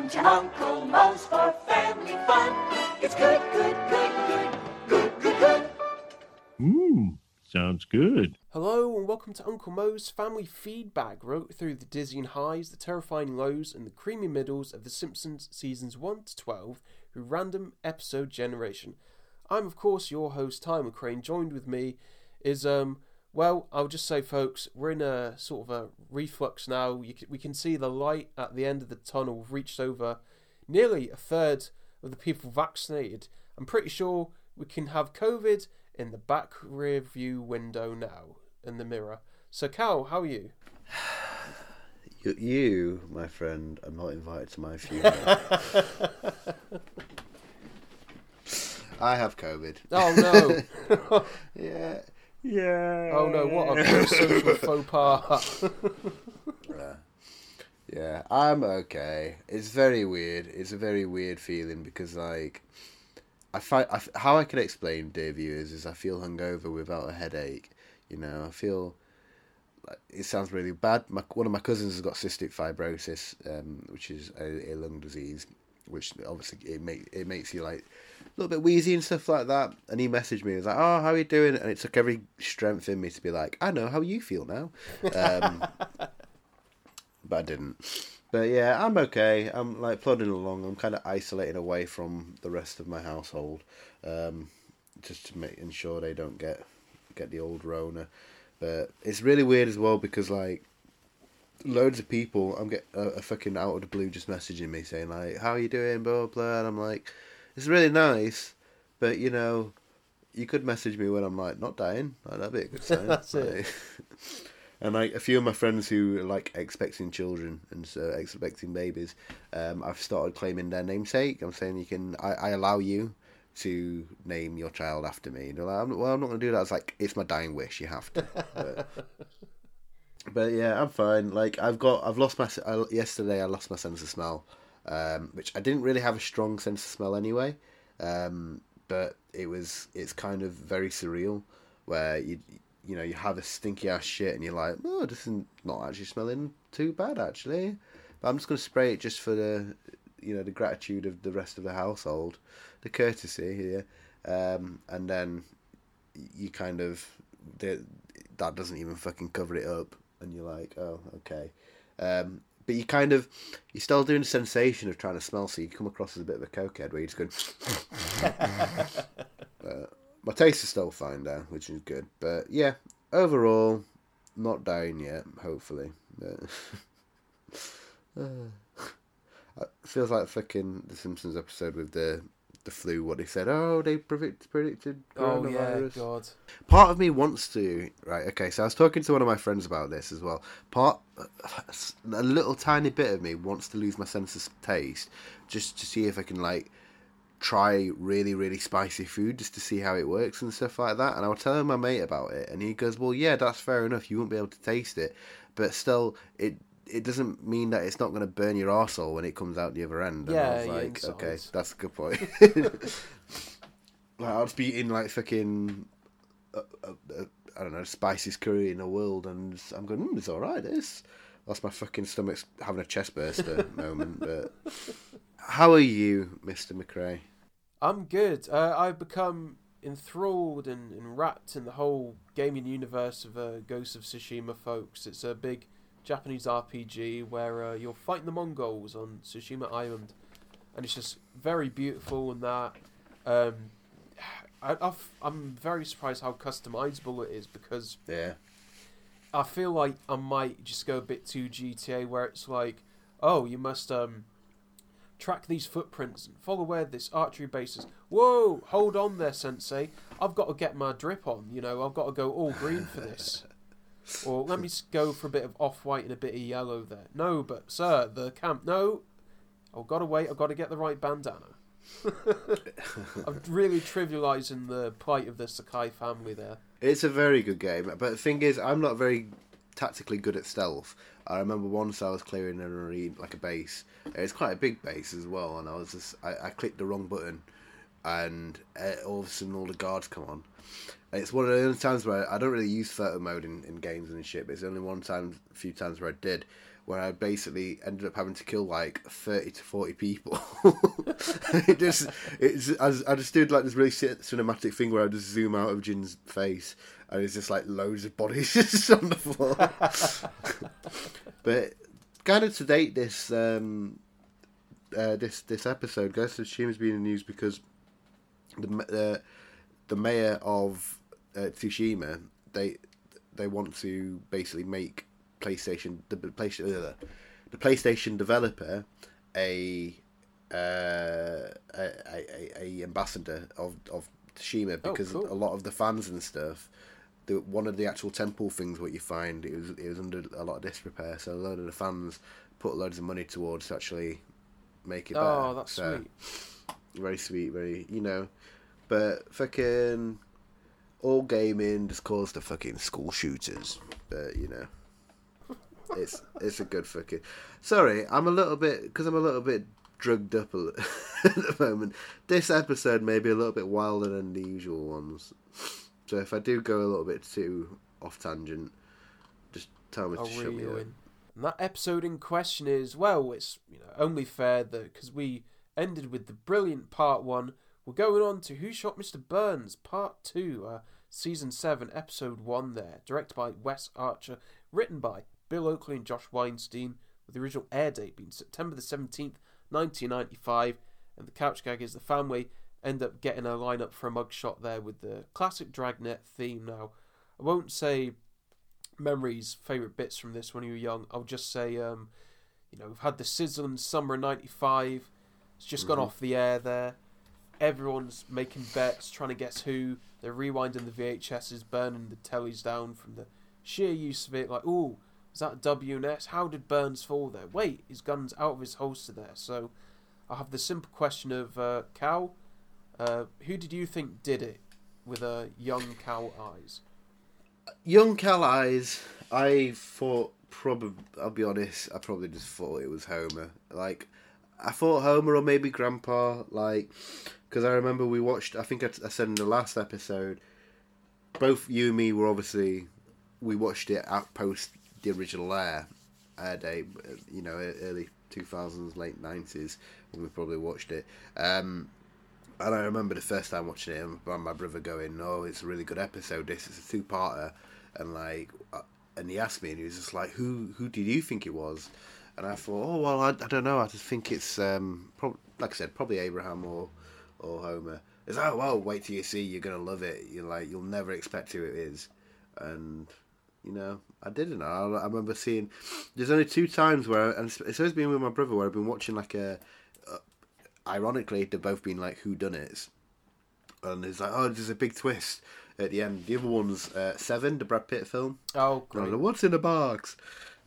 Come to Uncle Moe's for family fun. It's good, good, good, good, good, good, good. Mmm, sounds good. Hello and welcome to Uncle Moe's family feedbag, wrote through the dizzying highs, the terrifying lows, and the creamy middles of The Simpsons seasons 1 to 12 through random episode generation. I'm, of course, your host, Ty McCrane. Joined with me is, um, well, I'll just say, folks, we're in a sort of a reflux now. You can, we can see the light at the end of the tunnel. We've reached over nearly a third of the people vaccinated. I'm pretty sure we can have COVID in the back rear view window now in the mirror. So, Cal, how are you? You, you, my friend, are not invited to my funeral. I have COVID. Oh no! Yeah, yeah. oh no! What a social faux pas! Yeah. yeah, I'm okay. It's very weird. It's a very weird feeling because, like, I find I, how I can explain, dear viewers, is I feel hungover without a headache. You know, I feel it sounds really bad. My, one of my cousins has got cystic fibrosis, um, which is a, a lung disease, which obviously it make it makes you like little bit wheezy and stuff like that. And he messaged me, he was like, "Oh, how are you doing?" And it took every strength in me to be like, "I know how you feel now," um, but I didn't. But yeah, I'm okay. I'm like plodding along. I'm kind of isolating away from the rest of my household, um, just to make ensure they don't get get the old Rona. But it's really weird as well because like loads of people, I'm get a, a fucking out of the blue just messaging me saying like, "How are you doing?" Blah blah. blah. And I'm like, it's really nice, but you know, you could message me when I'm like not dying. Like, that'd be a good sign. That's it. And like a few of my friends who are like expecting children and so expecting babies, um, I've started claiming their namesake. I'm saying you can, I, I allow you to name your child after me. And they're like, I'm, well, I'm not going to do that. It's like it's my dying wish. You have to. But, but yeah, I'm fine. Like I've got, I've lost my. I, yesterday, I lost my sense of smell, um, which I didn't really have a strong sense of smell anyway. Um, but it was, it's kind of very surreal, where you, you know, you have a stinky ass shit, and you're like, oh, this is not actually smelling too bad actually. But I'm just gonna spray it just for the, you know, the gratitude of the rest of the household, the courtesy here, um, and then you kind of that doesn't even fucking cover it up, and you're like, oh, okay. Um, but you kind of you're still doing the sensation of trying to smell, so you come across as a bit of a cokehead where you're just going. but my taste is still fine though, which is good. But yeah, overall, not down yet. Hopefully, it feels like fucking the Simpsons episode with the the flu. What they said, oh, they predict, predicted oh yeah, coronavirus God. part of me wants to right okay so i was talking to one of my friends about this as well part a little tiny bit of me wants to lose my sense of taste just to see if i can like try really really spicy food just to see how it works and stuff like that and i was telling my mate about it and he goes well yeah that's fair enough you won't be able to taste it but still it it doesn't mean that it's not going to burn your arsehole when it comes out the other end. And I Yeah, was your like, okay, that's a good point. like, I'll just be eating like fucking uh, uh, uh, I don't know, spiciest curry in the world, and I'm going, mm, it's all right. This, that's my fucking stomach's having a chest burster moment. But how are you, Mister McRae? I'm good. Uh, I've become enthralled and, and wrapped in the whole gaming universe of uh, Ghost of Tsushima, folks. It's a big Japanese RPG where uh, you're fighting the Mongols on Tsushima Island, and it's just very beautiful and that. Um, I, I've, I'm very surprised how customizable it is because Yeah, I feel like I might just go a bit too GTA, where it's like, oh, you must um track these footprints and follow where this archery base is. Whoa, hold on there, Sensei. I've got to get my drip on. You know, I've got to go all green for this. or let me go for a bit of off white and a bit of yellow there. No, but sir, the camp. No, I've got to wait. I've got to get the right bandana. I'm really trivializing the plight of the Sakai family there. it's a very good game. But the thing is, I'm not very tactically good at stealth. I remember once I was clearing an arena, like a base. It's quite a big base as well, and I was just I, I clicked the wrong button, and uh, all of a sudden all the guards come on. It's one of the only times where I don't really use photo mode in, in games and shit. But it's only one time, a few times where I did, where I basically ended up having to kill like thirty to forty people. it just it's I, I just did like this really cinematic thing where I just zoom out of Jin's face and it's just like loads of bodies just on the floor. but kind of to date this um uh, this this episode Ghost of Tsushima has been in the news because the uh, the mayor of uh, Tsushima they they want to basically make PlayStation the PlayStation uh, the PlayStation developer a uh, a, a, a ambassador of of Tsushima Oh, because cool. a lot of the fans and stuff. The, one of the actual temple things, what you find, it was it was under a lot of disrepair. So a lot of the fans put loads of money towards to actually make it better. Oh, that's So, sweet. very sweet, very you know. But fucking all gaming just caused the fucking school shooters. But you know, it's it's a good fucking. Sorry, I'm a little bit because I'm a little bit drugged up a at the moment. This episode may be a little bit wilder than the usual ones. So if I do go a little bit too off tangent, just tell me I'll to shut me up. in. And that episode in question is well, it's you know only fair that because we ended with the brilliant part one, we're going on to Who Shot Mr. Burns part two, uh, season seven, episode one. There, directed by Wes Archer, written by Bill Oakley and Josh Weinstein, with the original air date being September the seventeenth, nineteen ninety five. And the couch gag is the family end up getting a lineup for a mugshot there with the classic Dragnet theme. Now, I won't say memories, favourite bits from this when you were young. I'll just say, um, you know, we've had the sizzling summer of '95. It's just gone off the air there. Everyone's making bets, trying to guess who. They're rewinding the VHSs, burning the tellies down from the sheer use of it. Like, oh, is that WNS? How did Burns fall there? Wait, his gun's out of his holster there. So, I have the simple question of uh, Cal. Uh, who did you think did it with uh, young Cal eyes? Young Cal Eyes, I thought probably. I'll be honest. I probably just thought it was Homer. Like, I thought Homer or maybe Grandpa. Like, because I remember we watched. I think I, said in the last episode, both you and me were obviously we watched it at post the original air air day. You know, early two thousands, late nineties when we probably watched it. Um, and I remember the first time watching it, and my brother going, "Oh, it's a really good episode. This is a two-parter," and like, uh, and he asked me, and he was just like, "Who, who did you think it was?" And I thought, "Oh, well, I, I don't know. I just think it's, um, prob- like I said, probably Abraham or, or Homer." It's like, "Oh, well, wait till you see. You're gonna love it. You're like, you'll never expect who it is," and you know, I didn't. I, I remember seeing. There's only two times where, and it's, always been with my brother, where I've been watching like a ironically, they've both been like who done it, and it's like oh, there's a big twist at the end. The other one's uh, Seven, the Brad Pitt film. Oh, great. like, What's in the box?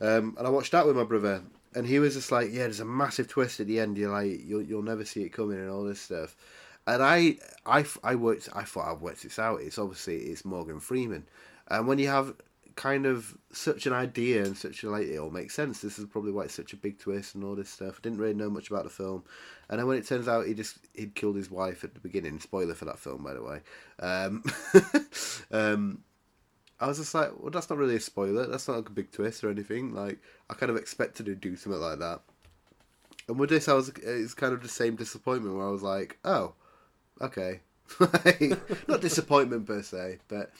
Um, and I watched that with my brother, and he was just like, "Yeah, there's a massive twist at the end. You're like, you'll you'll never see it coming, and all this stuff." And I, I, I worked. I thought I've worked this out. It's obviously it's Morgan Freeman, and when you have kind of such an idea and such a like, it all makes sense. This is probably why it's such a big twist and all this stuff. I didn't really know much about the film, and then when it turns out he just he'd killed his wife at the beginning. Spoiler for that film, by the way. Um, um, I was just like, well, that's not really a spoiler. That's not like a big twist or anything. Like, I kind of expected to do something like that. And with this, I was it's kind of the same disappointment where I was like, oh, okay, not disappointment per se, but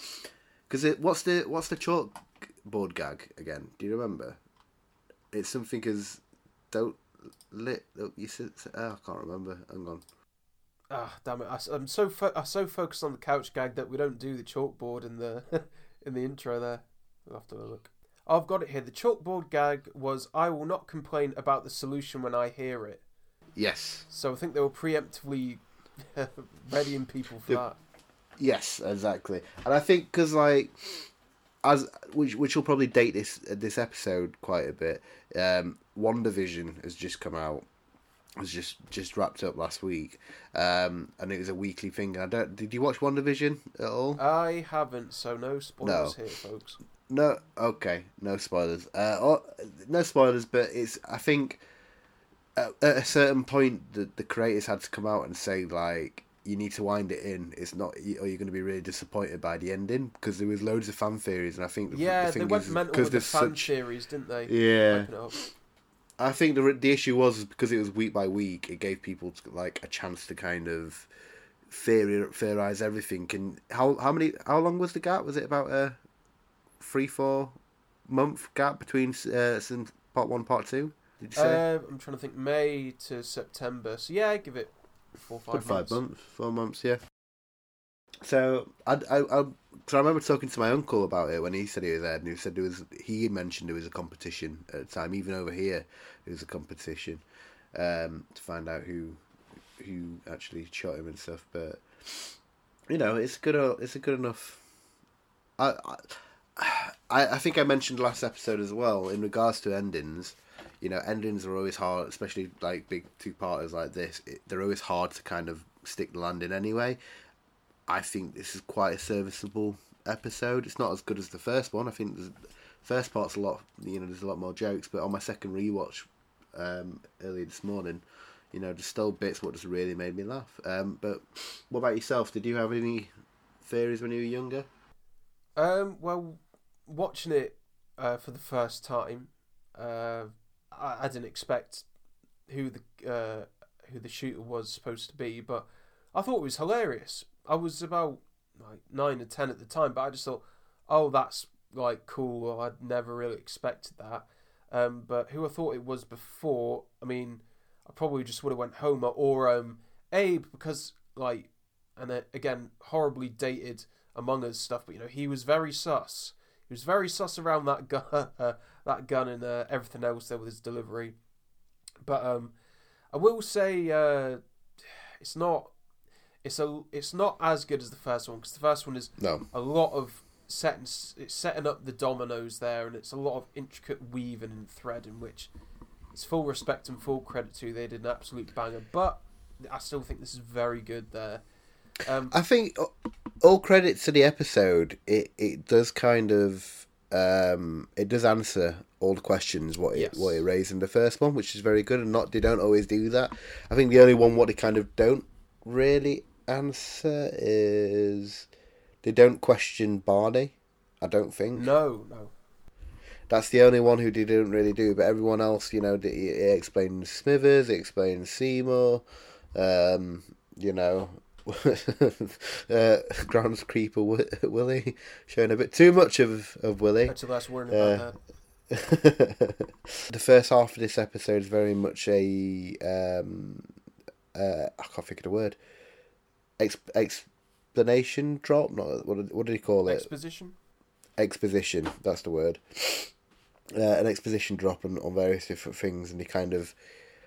because it what's the what's the chalkboard gag again? Do you remember? It's something as don't lit. oh, You said oh, I can't remember. Hang on. Ah, damn it! I, am so fo- I'm so focused on the couch gag that we don't do the chalkboard in the in the intro. There, we'll have to have a look. I've got it here. The chalkboard gag was "I will not complain about the solution when I hear it." Yes, So I think they were preemptively readying people for The- that. Yes, exactly. And I think because like as which which will probably date this this episode quite a bit. Um, WandaVision has just come out. Was just just wrapped up last week, um, and it was a weekly thing. I don't. Did you watch WandaVision at all? I haven't, so no spoilers No. here, folks. No, okay, no spoilers. Uh, or, no spoilers, but it's. I think at, at a certain point, the the creators had to come out and say like, you need to wind it in. It's not, or you're going to be really disappointed by the ending because there was loads of fan theories, and I think the, Yeah, the they thing went is, mental because with the fan such theories, didn't they? yeah, Hyping it up. I think the the issue was because it was week by week. It gave people like a chance to kind of theory theorize everything. And how how many how long was the gap? Was it about a three four month gap between uh, part one part two? Did you say Uh, I'm trying to think May to September. So yeah, give it four five Good five months. months, four months, yeah. So I I I, cause I remember talking to my uncle about it when he said he was there, and he said there was he mentioned there was a competition at the time. Even over here, there was a competition um, to find out who who actually shot him and stuff. But you know, it's good. It's a good enough. I. I, I think I mentioned last episode as well in regards to endings. You know, endings are always hard, especially like big two parters like this. It, they're always hard to kind of stick the landing anyway. I think this is quite a serviceable episode. It's not as good as the first one. I think the first part's a lot. You know, there's a lot more jokes. But on my second rewatch um, earlier this morning, you know, there's still bits what just really made me laugh. Um, but what about yourself? Did you have any theories when you were younger? Um, well, watching it uh, for the first time, uh, I, I didn't expect who the uh, who the shooter was supposed to be, but I thought it was hilarious. I was about like nine or ten at the time, but I just thought, oh, that's like cool. I'd never really expected that. Um, but who I thought it was before, I mean, I probably just would have went Homer or um, Abe because like, and then again, horribly dated Among Us stuff. But you know, he was very sus. He was very sus around that uh, that gun, and uh, everything else there with his delivery. But um, I will say uh, it's not. It's a. It's not as good as the first one because the first one is No. a lot of setting. It's setting up the dominoes there, and it's a lot of intricate weaving and thread in which it's full respect and full credit to. They did an absolute banger, but I still think this is very good there. Um, I think all credit to the episode. It it does kind of um, it does answer all the questions what it Yes. what it raised in the first one, which is very good. And not they don't always do that. I think the only one what they kind of don't really answer is they don't question Barney. I don't think no, no. that's the only one who they didn't really do. But everyone else, you know, it, explains Smithers, it explains Seymour, um, you know, uh, grounds creeper Wi- Willie showing a bit too much of of Willie. That's worrying Uh, about that. the first half of this episode is very much a um, uh, I can't think of the word. Ex- explanation drop. Not what did, what did he call it? Exposition. exposition. That's the word. Uh, an exposition drop on, on various different things, and he kind of,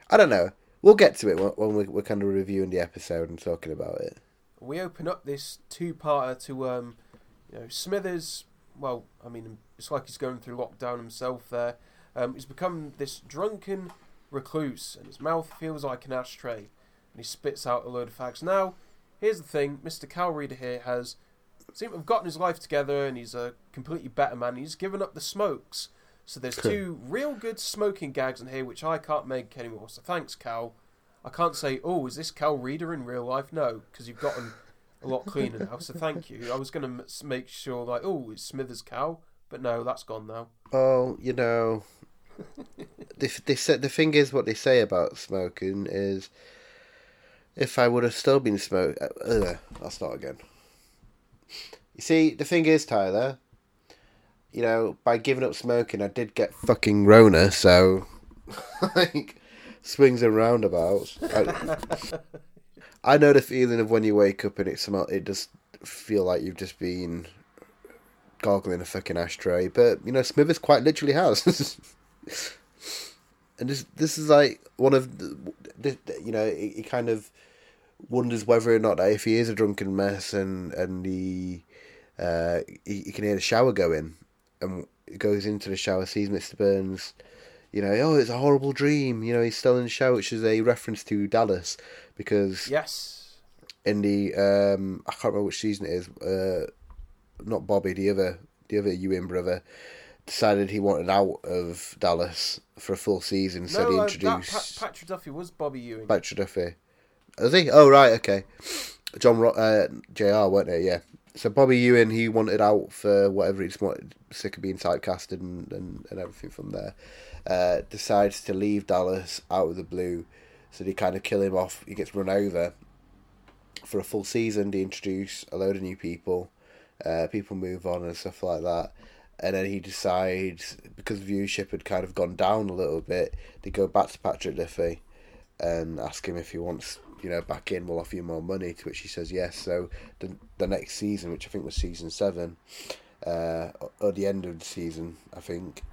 I don't know. We'll get to it when, we're, kind of reviewing the episode and talking about it. we open up this two-parter to um, you know, Smithers. Well, I mean, it's like he's going through lockdown himself. There, um, he's become this drunken recluse, and his mouth feels like an ashtray, and he spits out a load of fags. Now, here's the thing: Mr. Cal Reader here has seemed to have gotten his life together, and he's a completely better man. He's given up the smokes. So there's two real good smoking gags in here, which I can't make anymore. So thanks, Cal. I can't say, oh, is this Cal Reader in real life? No, because you've gotten a lot cleaner now. So thank you. I was going to make sure, like, oh, it's Smithers Cal, but no, that's gone now. Oh, you know, they, they said the thing is what they say about smoking is, if I would have still been smoking, uh, I'll start again. You see, the thing is, Tyler, you know, by giving up smoking, I did get fucking Rona, so like swings and roundabouts. I, I know the feeling of when you wake up and it smell, it just feel like you've just been gargling a fucking ashtray, but you know Smithers quite literally has. and this this is like one of the, the you know he, he kind of wonders whether or not if he is a drunken mess and and he uh he, he can hear the shower going and goes into the shower sees Mr Burns you know oh it's a horrible dream you know he's still in the shower which is a reference to Dallas because Yes. in the um I can't remember which season it is. Uh, not Bobby, the other the other Ewing brother decided he wanted out of Dallas for a full season, so no, he uh, introduced Patrick Duffy was Bobby Ewing. Patrick Duffy. Is he? Oh right, okay. John Ro- uh, Jr. weren't it? Yeah. So Bobby Ewing, he wanted out for whatever he just wanted, sick of being typecasted and, and, and everything from there. uh, decides to leave Dallas out of the blue. So they kind of kill him off. He gets run over. For a full season, they introduce a load of new people. Uh, people move on and stuff like that. And then he decides, because viewership had kind of gone down a little bit, they go back to Patrick Duffy and ask him if he wants, you know, back in, we'll offer you more money, to which he says yes. So the, the next season, which I think was season seven, uh, or the end of the season, I think,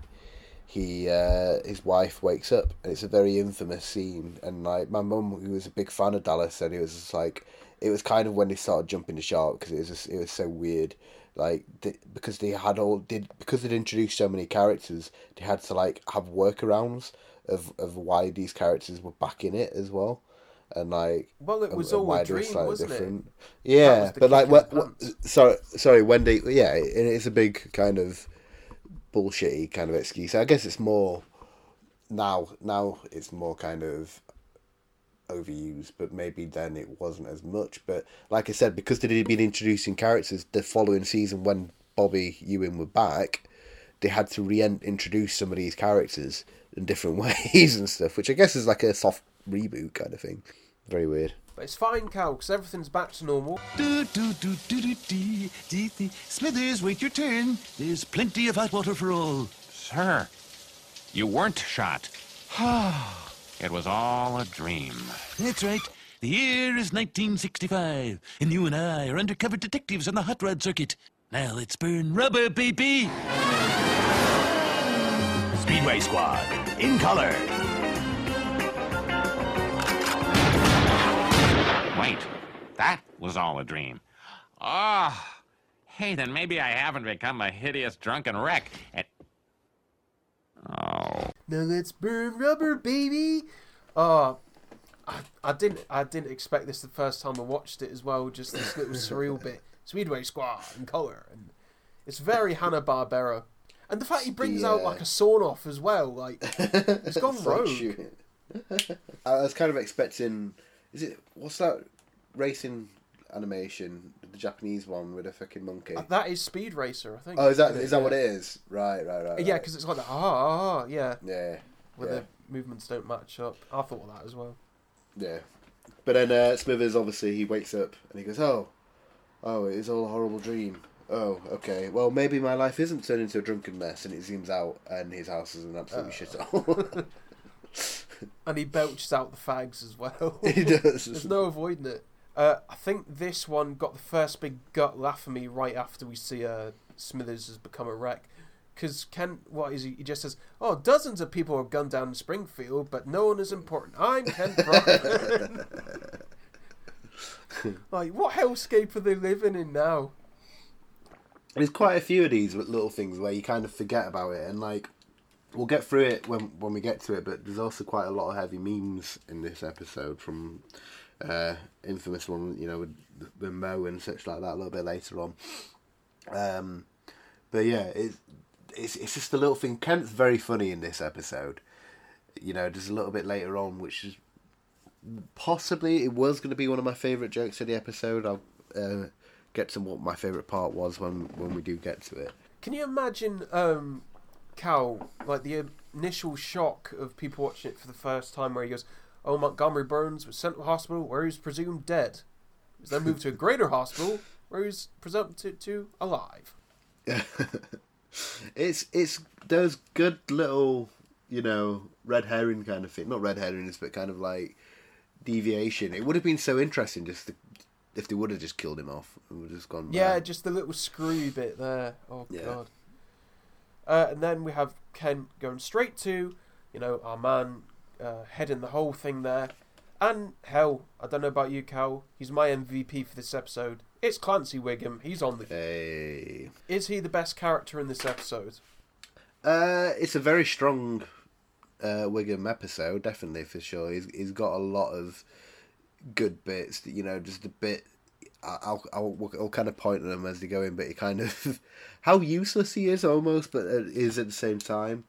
he uh, his wife wakes up and it's a very infamous scene. And like my mum who was a big fan of Dallas said it was just like it was kind of when they started jumping the shark because it was just, it was so weird. Like they, because they had all did because they'd introduced so many characters they had to like have workarounds of of why these characters were back in it as well and like Well, it was and all a dream, wasn't different. That yeah was but like what, what sorry sorry when they yeah it- it's a big kind of bullshitty kind of excuse. I guess it's more now now it's more kind of overused but maybe then it wasn't as much. But like i said because they'd been introducing characters the following season when bobby ewing were back they had to reintroduce some of these characters in different ways and stuff which i guess is like a soft reboot kind of thing very weird But it's fine, Cal, because everything's back to normal. Do, do, do, do, do, dee, dee, dee. Smithers, wait your turn. There's plenty of hot water for all. Sir, you weren't shot. it was all a dream. That's right. The year is 1965, and you and I are undercover detectives on the hot rod circuit. Now let's burn rubber, baby. Speedway Squad, in color. Wait, that was all a dream. Ah, hey, then maybe I haven't become a hideous drunken wreck. And... Oh, Now let's burn rubber, baby. Oh, I, I didn't I didn't expect this the first time I watched it as well. Just this little surreal bit, Speedway Squad in color, and it's very Hanna Barbera. And the fact he brings out like a sawn off as well, like it's gone It's rogue. shooting. I was kind of expecting. Is it what's that racing animation? The Japanese one with a fucking monkey. Uh, That is Speed Racer, I think. Oh, is that is that what it is? Right, right, right. Yeah, right. because it's like that. Ah, ah, ah, yeah, yeah, where yeah, the movements don't match up. I thought of that as well. yeah. But then uh, Smithers obviously he wakes up and he goes, "Oh, oh, it is all a horrible dream." Oh, okay. Well, maybe my life isn't turned into a drunken mess, and it zooms out, and his house is an absolute shithole. And he belches out the fags as well. he does. There's no avoiding it. Uh, I think this one got the first big gut laugh at me right after we see uh, Smithers has become a wreck. Because Kent, what is he? He just says, "Oh, dozens of people are gunned down in Springfield, but no one is important. I'm Kent Brockman." like, what hellscape are they living in now? There's quite a few of these little things where you kind of forget about it, and like we'll get through it when when we get to it. But there's also quite a lot of heavy memes in this episode from uh, infamous one, you know, with, with Moe and such like that a little bit later on. Um, but yeah, it's it's it's just a little thing. Kent's very funny in this episode. You know, just a little bit later on, which is possibly it was going to be one of my favorite jokes of the episode. I'll uh, get to what my favorite part was when when we do get to it. Can you imagine, um, Cal, like the initial shock of people watching it for the first time, where he goes, "Oh, Montgomery Burns was sent to a hospital where he was presumed dead. He was then moved to a greater hospital where he was presumed to, to alive." It's it's those good little you know red herring kind of thing. Not red herrings, but kind of like deviation. It would have been so interesting just to, if they would have just killed him off and would have just gone. Yeah, just the little screwy bit there. Oh Yeah. god. Uh, and then we have Kent going straight to, you know, our man uh, heading the whole thing there. And hell, I don't know about you, Cal. He's my MVP for this episode. It's Clancy Wiggum. He's on the. Hey. Is he the best character in this episode? Uh, it's a very strong uh, Wiggum episode, definitely for sure. He's he's got a lot of good bits. You know, just a bit. I'll I'll, I'll kind of point at them as they go in, but he kind of how useless he is almost, but is at the same time.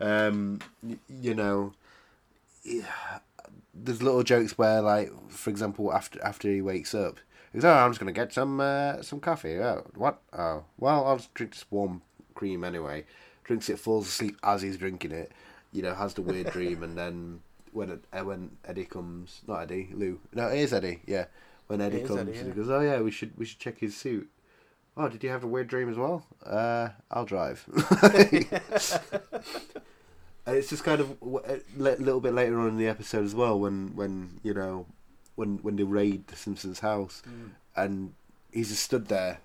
Um, y- you know, yeah, there's little jokes where, like, for example, after after he wakes up, he goes, "Oh, I'm just gonna get some uh, some coffee." Oh, what? Oh, well, I'll just drink this warm cream anyway. Drinks it, falls asleep as he's drinking it, you know, has the weird dream, and then when uh, when Eddie comes, not Eddie, Lou, no, it is Eddie, yeah. When Eddie comes, Eddie, and he goes, "Oh yeah, we should we should check his suit." Oh, did you have a weird dream as well? Uh, I'll drive. and it's just kind of a little bit later on in the episode as well when when you know when when they raid the Simpsons house Mm. and he's just stood there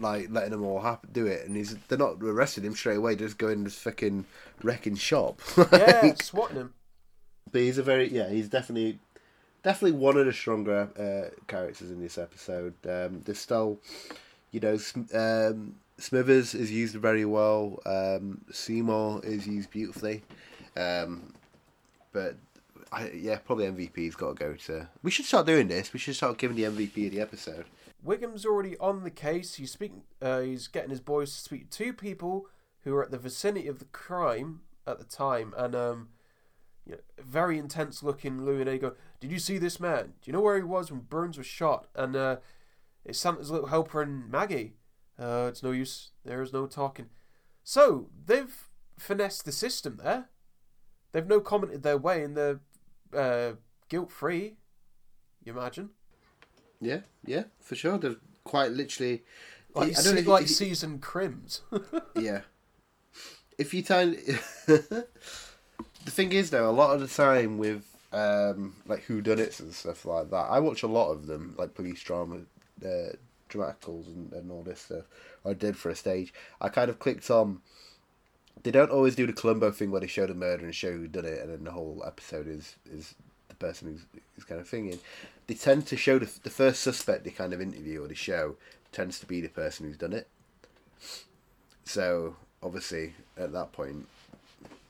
like letting them all happen, do it and he's they're not arresting him straight away they just going in this fucking wrecking shop Yeah, swatting him. but he's a very yeah he's definitely definitely one of the stronger uh, characters in this episode. Um, there's still you know um, Smithers is used very well. Um, Seymour is used beautifully. Um, but I, yeah probably MVP's got to go to we should start doing this. We should start giving the MVP of the episode. Wiggum's already on the case. He's speaking. Uh, he's getting his boys to speak to two people who were at the vicinity of the crime at the time, and um, you know, very intense looking. Lou and Eddie go, "Did you see this man? Do you know where he was when Burns was shot?" And uh, it's Santa's little helper and Maggie. Uh, it's no use. There is no talking. So they've finessed the system there. They've no commented their way, and they're uh, guilt free. You imagine? yeah yeah for sure they're quite literally Like, I don't know like you- seasoned crims. Yeah. If you time, the thing is though, a lot of the time with um, like whodunits and stuff like that, I watch a lot of them, like police drama, uh, dramaticals and, and all this stuff. I did for a stage. I kind of clicked on. They don't always do the Columbo thing where they show the murder and show who done it, and then the whole episode is is the person who's, who's kind of thinking. They tend to show the the first suspect they kind of interview or they show tends to be the person who's done it. So obviously, at that point,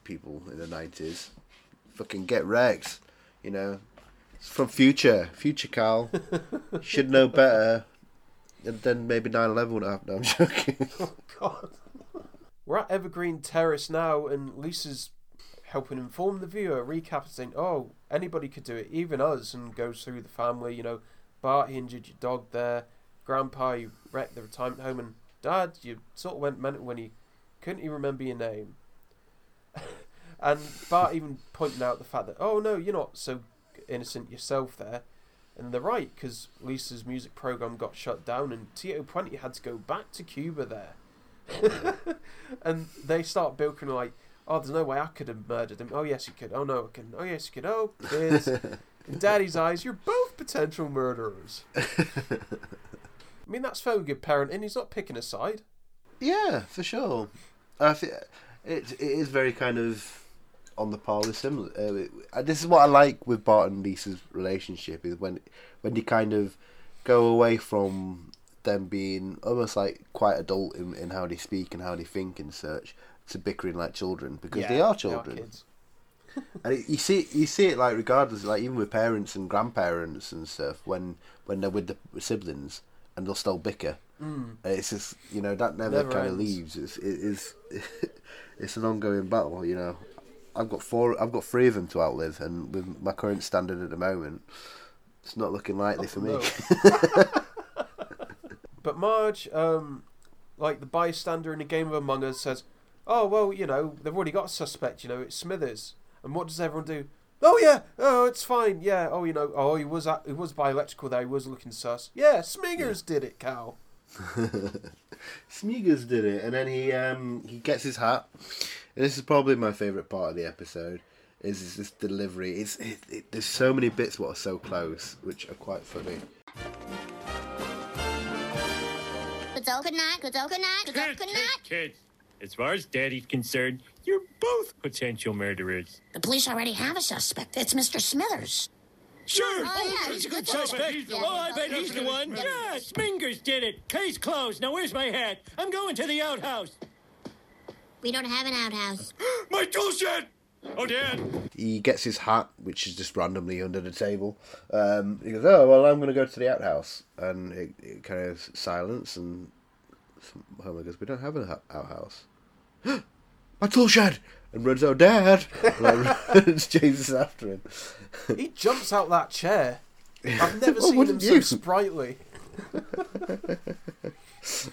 people in the nineties fucking get wrecked. You know, it's from future, future Carl should know better. And then maybe 9-11 would have. No, I'm joking. Oh, God. We're at Evergreen Terrace now, and Lisa's helping inform the viewer, recapping, saying, "Oh, anybody could do it, even us." And goes through the family. You know, Bart, you injured your dog there. Grandpa, you wrecked the retirement home, and Dad, you sort of went mental when you couldn't even remember your name. And Bart even pointing out the fact that, "Oh no, you're not so innocent yourself there." And they're right, because Lisa's music program got shut down, and Tito Puente had to go back to Cuba there. and they start bilking like, "Oh, there's no way I could have murdered him. Oh yes, you could. Oh no, I can. Oh yes, you could. Oh, kids. In Daddy's eyes, you're both potential murderers." I mean, that's fairly good parenting. He's not picking a side. yeah, for sure. I think it, it is very kind of on the par with similar. Uh, this is what I like with Bart and Lisa's relationship is when when they kind of go away from them being almost like quite adult in, in how they speak and how they think and such to bickering like children because they are children. And it, you see, you see it like regardless, like even with parents and grandparents and stuff, when when they're with the siblings and they'll still bicker. Mm. It's just you know that never, Never kind of leaves. It's it is it's an ongoing battle. You know, I've got four, I've got three of them to outlive, and with my current standard at the moment, it's not looking likely for me. But Marge, um, like the bystander in a game of Among Us, says, "Oh well, you know they've already got a suspect. You know it's Smithers." And what does everyone do? Oh yeah, oh it's fine. Yeah, oh you know, oh he was at, he was by electrical there. He was looking sus. Yeah, Smingers did it, Cal. Smeagol did it, and then he um he gets his hat. And this is probably my favorite part of the episode. Is, is this delivery? It's it, it, there's so many bits what are so close, which are quite funny. Good good night, good good night, good Kids, good night. kids. As far as Daddy's concerned, you're both potential murderers. The police already have a suspect. It's Mr. Smithers. Sure. Oh, yeah, he's a good suspect. Yeah, oh, I bet he's the one. Yes, Smingers did it. Case closed. Now where's my hat? I'm going to the outhouse. We don't have an outhouse. My tool shed. Oh, Dad. He gets his hat, which is just randomly under the table. Um, he goes, "Oh well, I'm going to go to the outhouse," and it, it kind of silence. And Homer goes, "We don't have an outhouse." My tool shed, and runs, "Oh, Dad!" and like, chases after him. He jumps out that chair. I've never Well, seen him wouldn't so sprightly.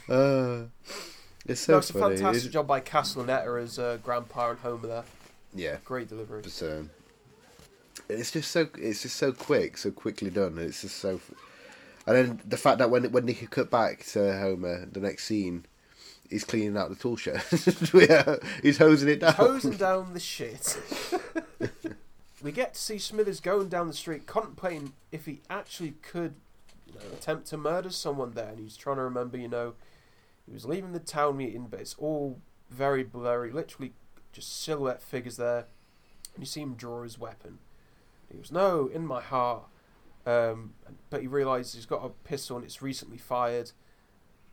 Uh, it's so no, it's a fantastic It's- job by Castellaneta as uh, Grandpa and Homer there. Yeah, Great delivery. but um, it's just so it's just so quick, so quickly done. and It's just so, and then the fact that when when they cut back to Homer, the next scene, he's cleaning out the tool shed. yeah, he's hosing it down. hosing down the shit. we get to see Smithers going down the street, contemplating if he actually could you know, attempt to murder someone there, and he's trying to remember, you know, he was leaving the town meeting, but it's all very blurry, literally just silhouette figures there, and you see him draw his weapon. He goes, "No, in my heart," um, but he realizes he's got a pistol and it's recently fired,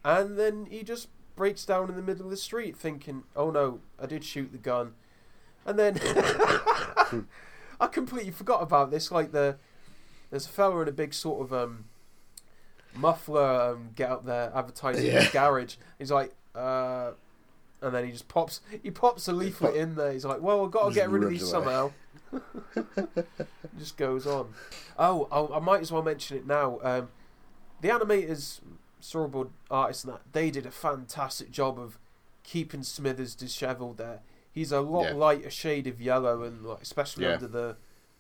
and then he just breaks down in the middle of the street, thinking, "Oh no, I did shoot the gun," and then I completely forgot about this. Like the there's a fella in a big sort of um, muffler um, get up there advertising Yeah. his garage. He's like, uh, and then he just pops he pops a leaflet in there. He's like, "Well, I've got to get rid of these away. somehow." just goes on. Oh, I'll, I might as well mention it now. Um, the animators, storyboard artists, and that they did a fantastic job of keeping Smithers dishevelled. There, he's a lot Yeah. lighter shade of yellow, and like especially Yeah. under the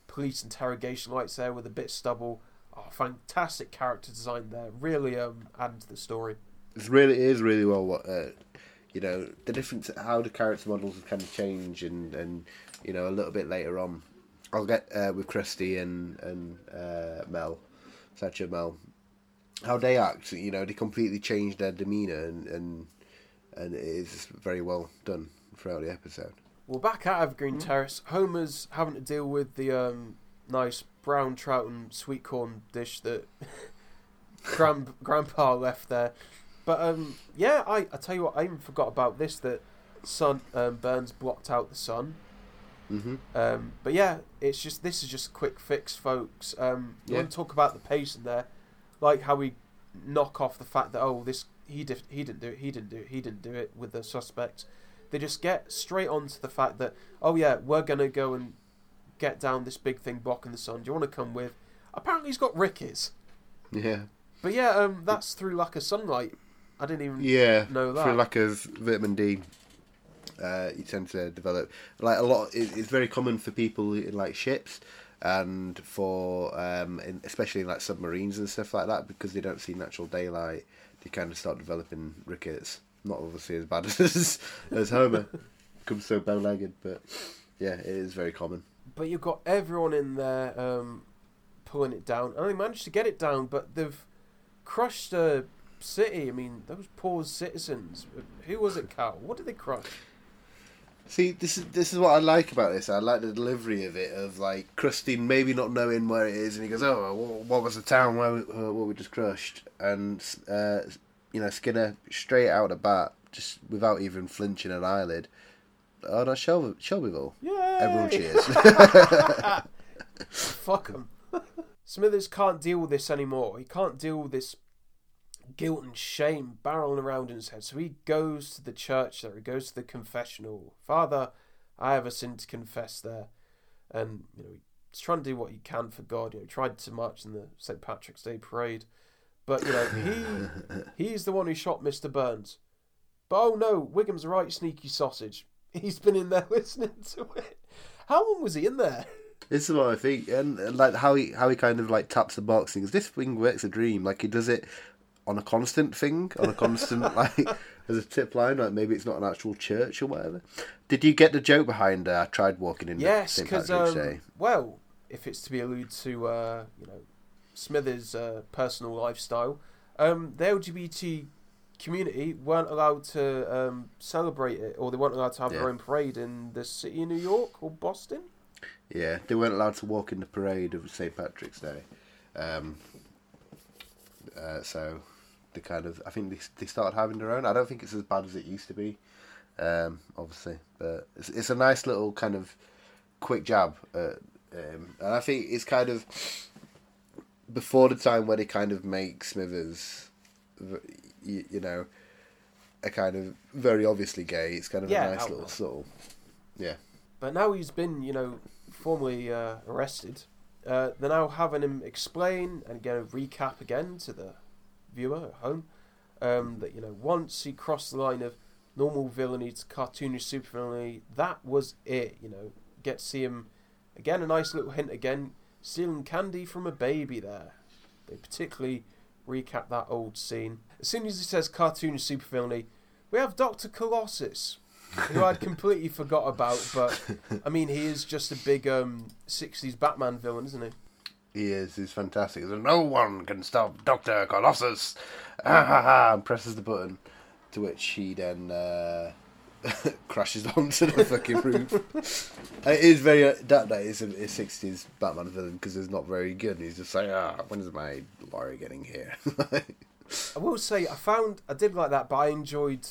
police interrogation lights there with a bit of stubble. Oh, fantastic character design there. Really um, adding to the story. It's really it is really well what uh, you know the difference how the character models kind of change and and you know a little bit later on. I'll get uh, with Krusty and and uh, Mel, Satcher Mel, how they act. You know they completely change their demeanor and and and it is very well done throughout the episode. Well, back out at Evergreen Terrace, Homer's having to deal with the um, nice brown trout and sweet corn dish that Grand, Grandpa left there. But um, yeah, I, I tell you what, I even forgot about this that sun um, Burns blocked out the sun. Mm-hmm. Um, but yeah, it's just this is just a quick fix, folks. Um, you Yeah. want to talk about the pace in there, like how we knock off the fact that oh this he did he didn't do it he didn't do it he didn't do it with the suspects. They just get straight on to the fact that oh yeah we're gonna go and get down this big thing blocking the sun. Do you want to come with? Apparently he's got rickets. Yeah, But yeah, um, that's through lack of sunlight. I didn't even yeah. know that. through lack of vitamin D, uh, you tend to develop like a lot. It, it's very common for people in like ships and for um, in, especially in like submarines and stuff like that because they don't see natural daylight. They kind of start developing rickets. Not obviously as bad as as Homer. Comes so bow-legged, but yeah, it is very common. but you've got everyone in there um, pulling it down, and they managed to get it down, but they've crushed a city. I mean, those poor citizens. Who was it, Cal? What did they crush? See, this is this is what I like about this. I like the delivery of it, of like Krusty maybe not knowing where it is, and he goes, "Oh, wh- what was the town where we, uh, what we just crushed?" And uh, you know, Skinner straight out the bat, just without even flinching an eyelid. Oh, that's Shelby, Shelbyville. Yeah. Everyone cheers. Fuck them. Smithers can't deal with this anymore. He can't deal with this guilt and shame barreling around in his head. So he goes to the church there. He goes to the confessional. Father, I have a sin to confess there. And, you know, he's trying to do what he can for God. You know, he tried to march in the St. Patrick's Day parade. But, you know, he he's the one who shot Mr. Burns. But, oh no, Wiggum's a right sneaky sausage. He's been in there listening to it. How long was he in there? this is what I think, and, like how he how he kind of like taps the box goes, "This thing works a dream." Like he does it on a constant thing, on a constant like as a tip line. Like maybe it's not an actual church or whatever. Did you get the joke behind? Uh, I tried walking in. Yes, because um, well, if it's to be alluded to, uh, you know, Smithers' uh, personal lifestyle, um, the LGBT community weren't allowed to um, celebrate it, or they weren't allowed to have their own parade in the city of New York or Boston. Yeah, they weren't allowed to walk in the parade of St. Patrick's Day. Um, uh, so they kind of, I think they, they started having their own. I don't think it's as bad as it used to be, um, obviously, but it's, it's a nice little kind of quick jab. At, um, and I think it's kind of before the time where they kind of make Smithers, you, you know, a kind of very obviously gay. It's kind of Yeah, a nice little sort subtle, yeah. But now he's been, you know, formally uh, arrested. Uh, they're now having him explain and get a recap again to the viewer at home um, that you know once he crossed the line of normal villainy to cartoonish supervillainy, that was it. You know, get to see him again. A nice little hint again, stealing candy from a baby there. They particularly recap that old scene. As soon as he says cartoon supervillainy, we have Doctor Colossus, who I'd completely forgot about. But I mean, he is just a big um, '60s Batman villain, isn't he? He is. He's fantastic. He's like, no one can stop Doctor Colossus. Ah, ha, ha, and presses the button, to which he then uh, crashes onto the fucking roof. It is very that that is a, '60s Batman villain because he's not very good. He's just like, ah, when's my lorry getting here? I will say I found I did like that, but I enjoyed.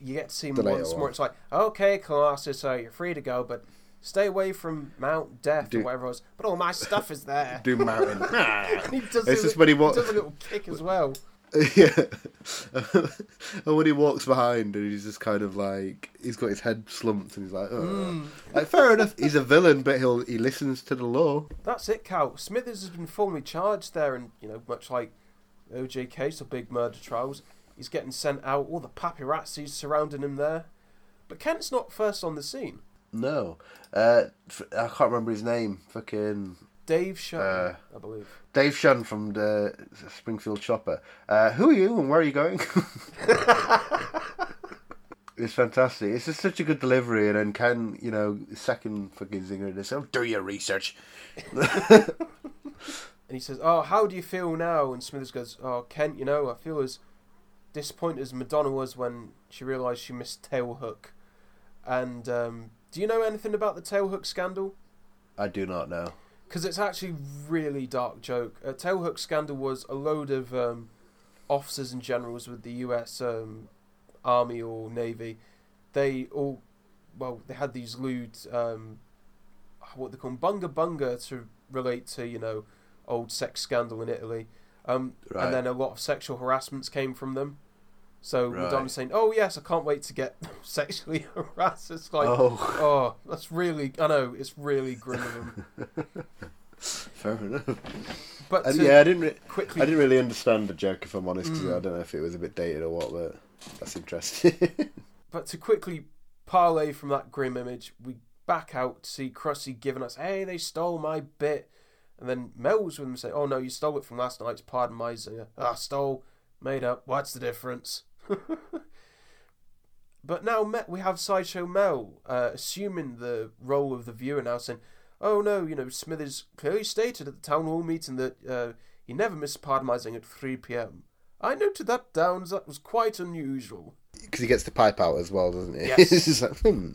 You get to see him once more. one. It's like, okay, Colossus, so you're free to go, but stay away from Mount Death Do- or whatever it was. But all my stuff is there. Do mountain. He does a just when he wa- does a little kick as well. yeah. and when he walks behind and he's just kind of like he's got his head slumped and he's like, oh. like fair enough, he's a villain, but he'll he listens to the law. That's it, Cal. Smithers has been formally charged there, and you know, much like OJ case or big murder trials, he's getting sent out. All the paparazzi surrounding him there, but Kent's not first on the scene. No, uh, I can't remember his name. Fucking Dave Shun, Uh, I believe. Dave Shun from the Springfield Shopper. Uh, who are you and where are you going? it's fantastic. It's just such a good delivery, and then Kent, you know, second fucking zinger. This, oh, do your research. And he says, "Oh, how do you feel now?" And Smithers goes, "Oh, Kent, you know, I feel as disappointed as Madonna was when she realised she missed Tailhook." And um, do you know anything about the Tailhook scandal? I do not know. Because it's actually really dark joke. A Tailhook scandal was a load of um, officers and generals with the U.S. Um, Army or Navy. They all, well, they had these lewd, um, what they call bunga bunga to relate to, you know, old sex scandal in Italy. Um, Right. And then a lot of sexual harassments came from them. So Right. Madonna's saying, "Oh yes, I can't wait to get sexually harassed." It's like, Oh. oh, that's really, I know, it's really grim of them. Fair enough. But And yeah, I didn't. Re- quickly- I didn't really understand the joke, if I'm honest. 'cause Mm. I don't know if it was a bit dated or what, but that's interesting. But to quickly parlay from that grim image, we back out to see Krusty giving us, "Hey, they stole my bit," and then Mel's with him say, "Oh no, you stole it from last night's Pardon My Zinger." Ah, stole, made up. What's the difference? but now we have Sideshow Mel uh, assuming the role of the viewer now, saying, "Oh no, you know Smithers clearly stated at the town hall meeting that uh, he never missed Pardon My at 3 p.m." I noted that down as that was quite unusual. Because he gets the pipe out as well, doesn't he? Yes. like, hmm.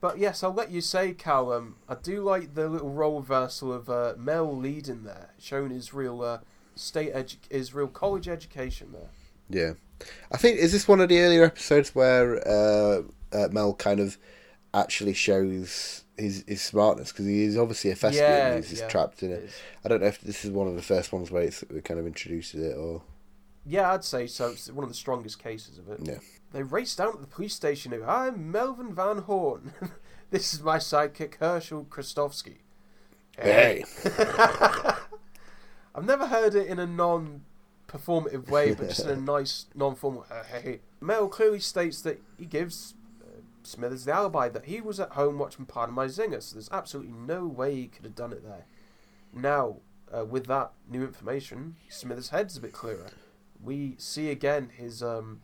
But yes, I'll let you say, Cal. Um, I do like the little role reversal of uh, Mel leading there, showing his real uh, state edu- his real college education there. Yeah, I think is this one of the earlier episodes where uh, uh, Mel kind of actually shows his his smartness because he is obviously a thespian. Yeah, he's just yeah, trapped in it it. I don't know if this is one of the first ones where it's it kind of introduces it or Yeah, I'd say so. It's one of the strongest cases of it. yeah. They race down to the police station. and, I'm Melvin Van Horne. this is my sidekick Herschel Krustofsky. Hey. I've never heard it in a non-performative way, but just in a nice non-formal. Uh, hey, Mel clearly states that he gives uh, Smithers the alibi that he was at home watching Pardon My Zinger, so there's absolutely no way he could have done it there. Now, uh, with that new information, Smithers' head's a bit clearer. We see again his um,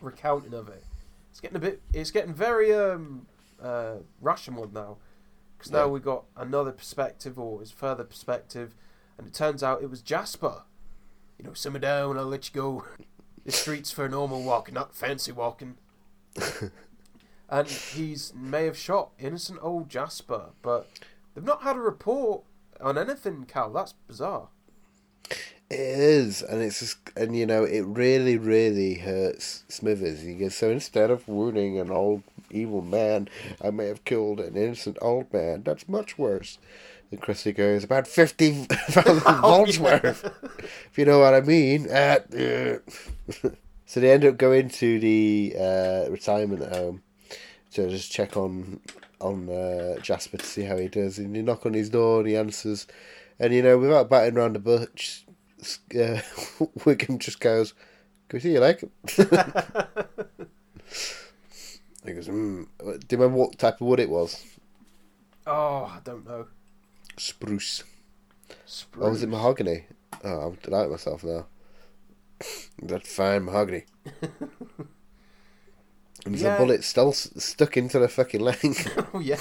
recounting of it. It's getting a bit. It's getting very um, uh, Rashomon now, because now we've got another perspective or his further perspective, and it turns out it was Jasper. You know, simmer down, I'll let you go. The streets for a normal walking, not fancy walking. and he's may have shot innocent old Jasper, but they've not had a report on anything, Cal. That's bizarre. It is, and it's just, and you know, it really, really hurts Smithers. He goes, so instead of wounding an old evil man, I may have killed an innocent old man. That's much worse. And Krusty goes, about fifty thousand volts worth, if you know what I mean. Uh, uh. so they end up going to the uh, retirement home to just check on on uh, Jasper to see how he does. And you knock on his door, and he answers, and you know, without batting around the bush, uh, Wiggum just goes, "Can we see you like him?" he goes, mm. "Do you remember what type of wood it was?" Oh, I don't know. Spruce. Spruce. Oh, was it mahogany? Oh, I'm denying myself now. that fine mahogany. and Yeah. a bullet still stuck into the fucking leg. Oh yeah.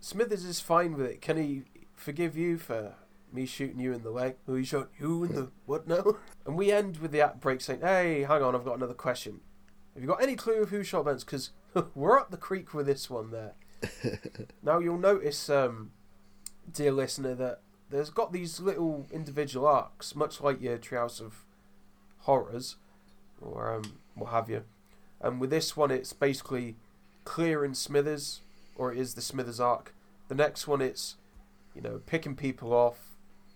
Smithers is fine with it. Can he forgive you for me shooting you in the leg? Oh, he shot you in the what now? And we end with the app break saying, "Hey, hang on, I've got another question. Have you got any clue of who shot Benz? Because we're up the creek with this one there." now you'll notice, um, dear listener, that there's got these little individual arcs, much like your Treehouse of Horrors, or um, what have you. And with this one, it's basically clearing Smithers, or it is the Smithers arc. The next one, it's you know picking people off,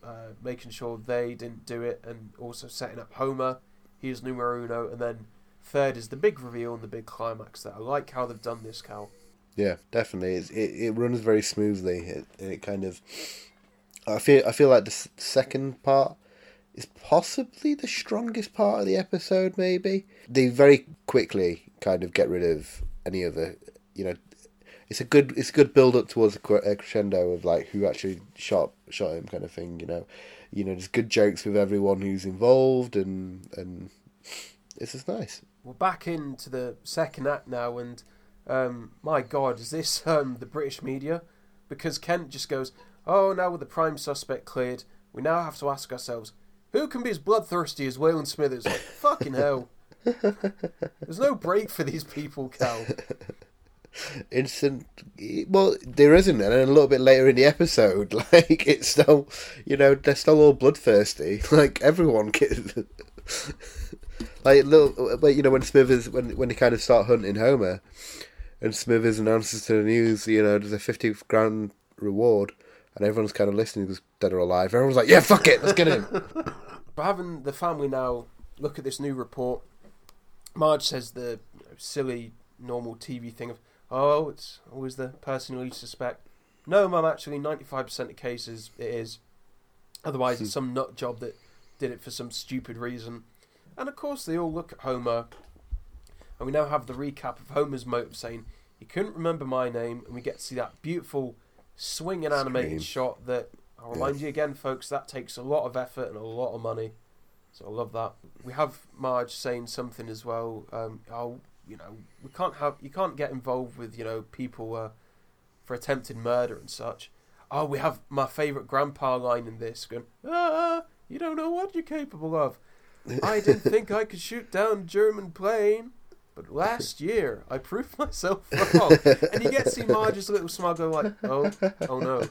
uh, making sure they didn't do it, and also setting up Homer. He's numero uno, and then third is the big reveal and the big climax. That I like how they've done this, Cal. Yeah, definitely. It's, it it runs very smoothly. It it kind of. I feel I feel like the second part is possibly the strongest part of the episode. Maybe they very quickly kind of get rid of any other. You know, it's a good it's a good build up towards a a uh, crescendo of like who actually shot shot him kind of thing. You know, you know, there's good jokes with everyone who's involved and and it's just nice. We're back into the second act now, and um, my God, is this um, the British media? Because Kent just goes, "Oh, now with the prime suspect cleared, we now have to ask ourselves, who can be as bloodthirsty as Waylon Smithers? Like, fucking hell! There's no break for these people, Cal. instant well there isn't and then a little bit later in the episode like it's still you know they're still all bloodthirsty like everyone can. like little but you know when smithers when when they kind of start hunting homer and smithers announces to the news you know there's a 50 grand reward and everyone's kind of listening because dead or alive everyone's like yeah fuck it let's get him But having the family now look at this new report, Marge says the silly, normal TV thing of, oh, it's always the person you least suspect. No, Mum, actually, 95% of cases it is. Otherwise, it's hmm. some nut job that did it for some stupid reason. And of course, they all look at Homer, and we now have the recap of Homer's motive saying, he couldn't remember my name, and we get to see that beautiful swinging animated Scream. shot that I'll remind you again, folks, that takes a lot of effort and a lot of money. So I love that. We have Marge saying something as well. Um, oh, you know, we can't have you can't get involved with you know people uh, for attempted murder and such. Oh, we have my favourite grandpa line in this. Going, ah, you don't know what you're capable of. I didn't think I could shoot down a German plane, but last year I proved myself wrong. and you get to see Marge's little smile go like, oh, oh no.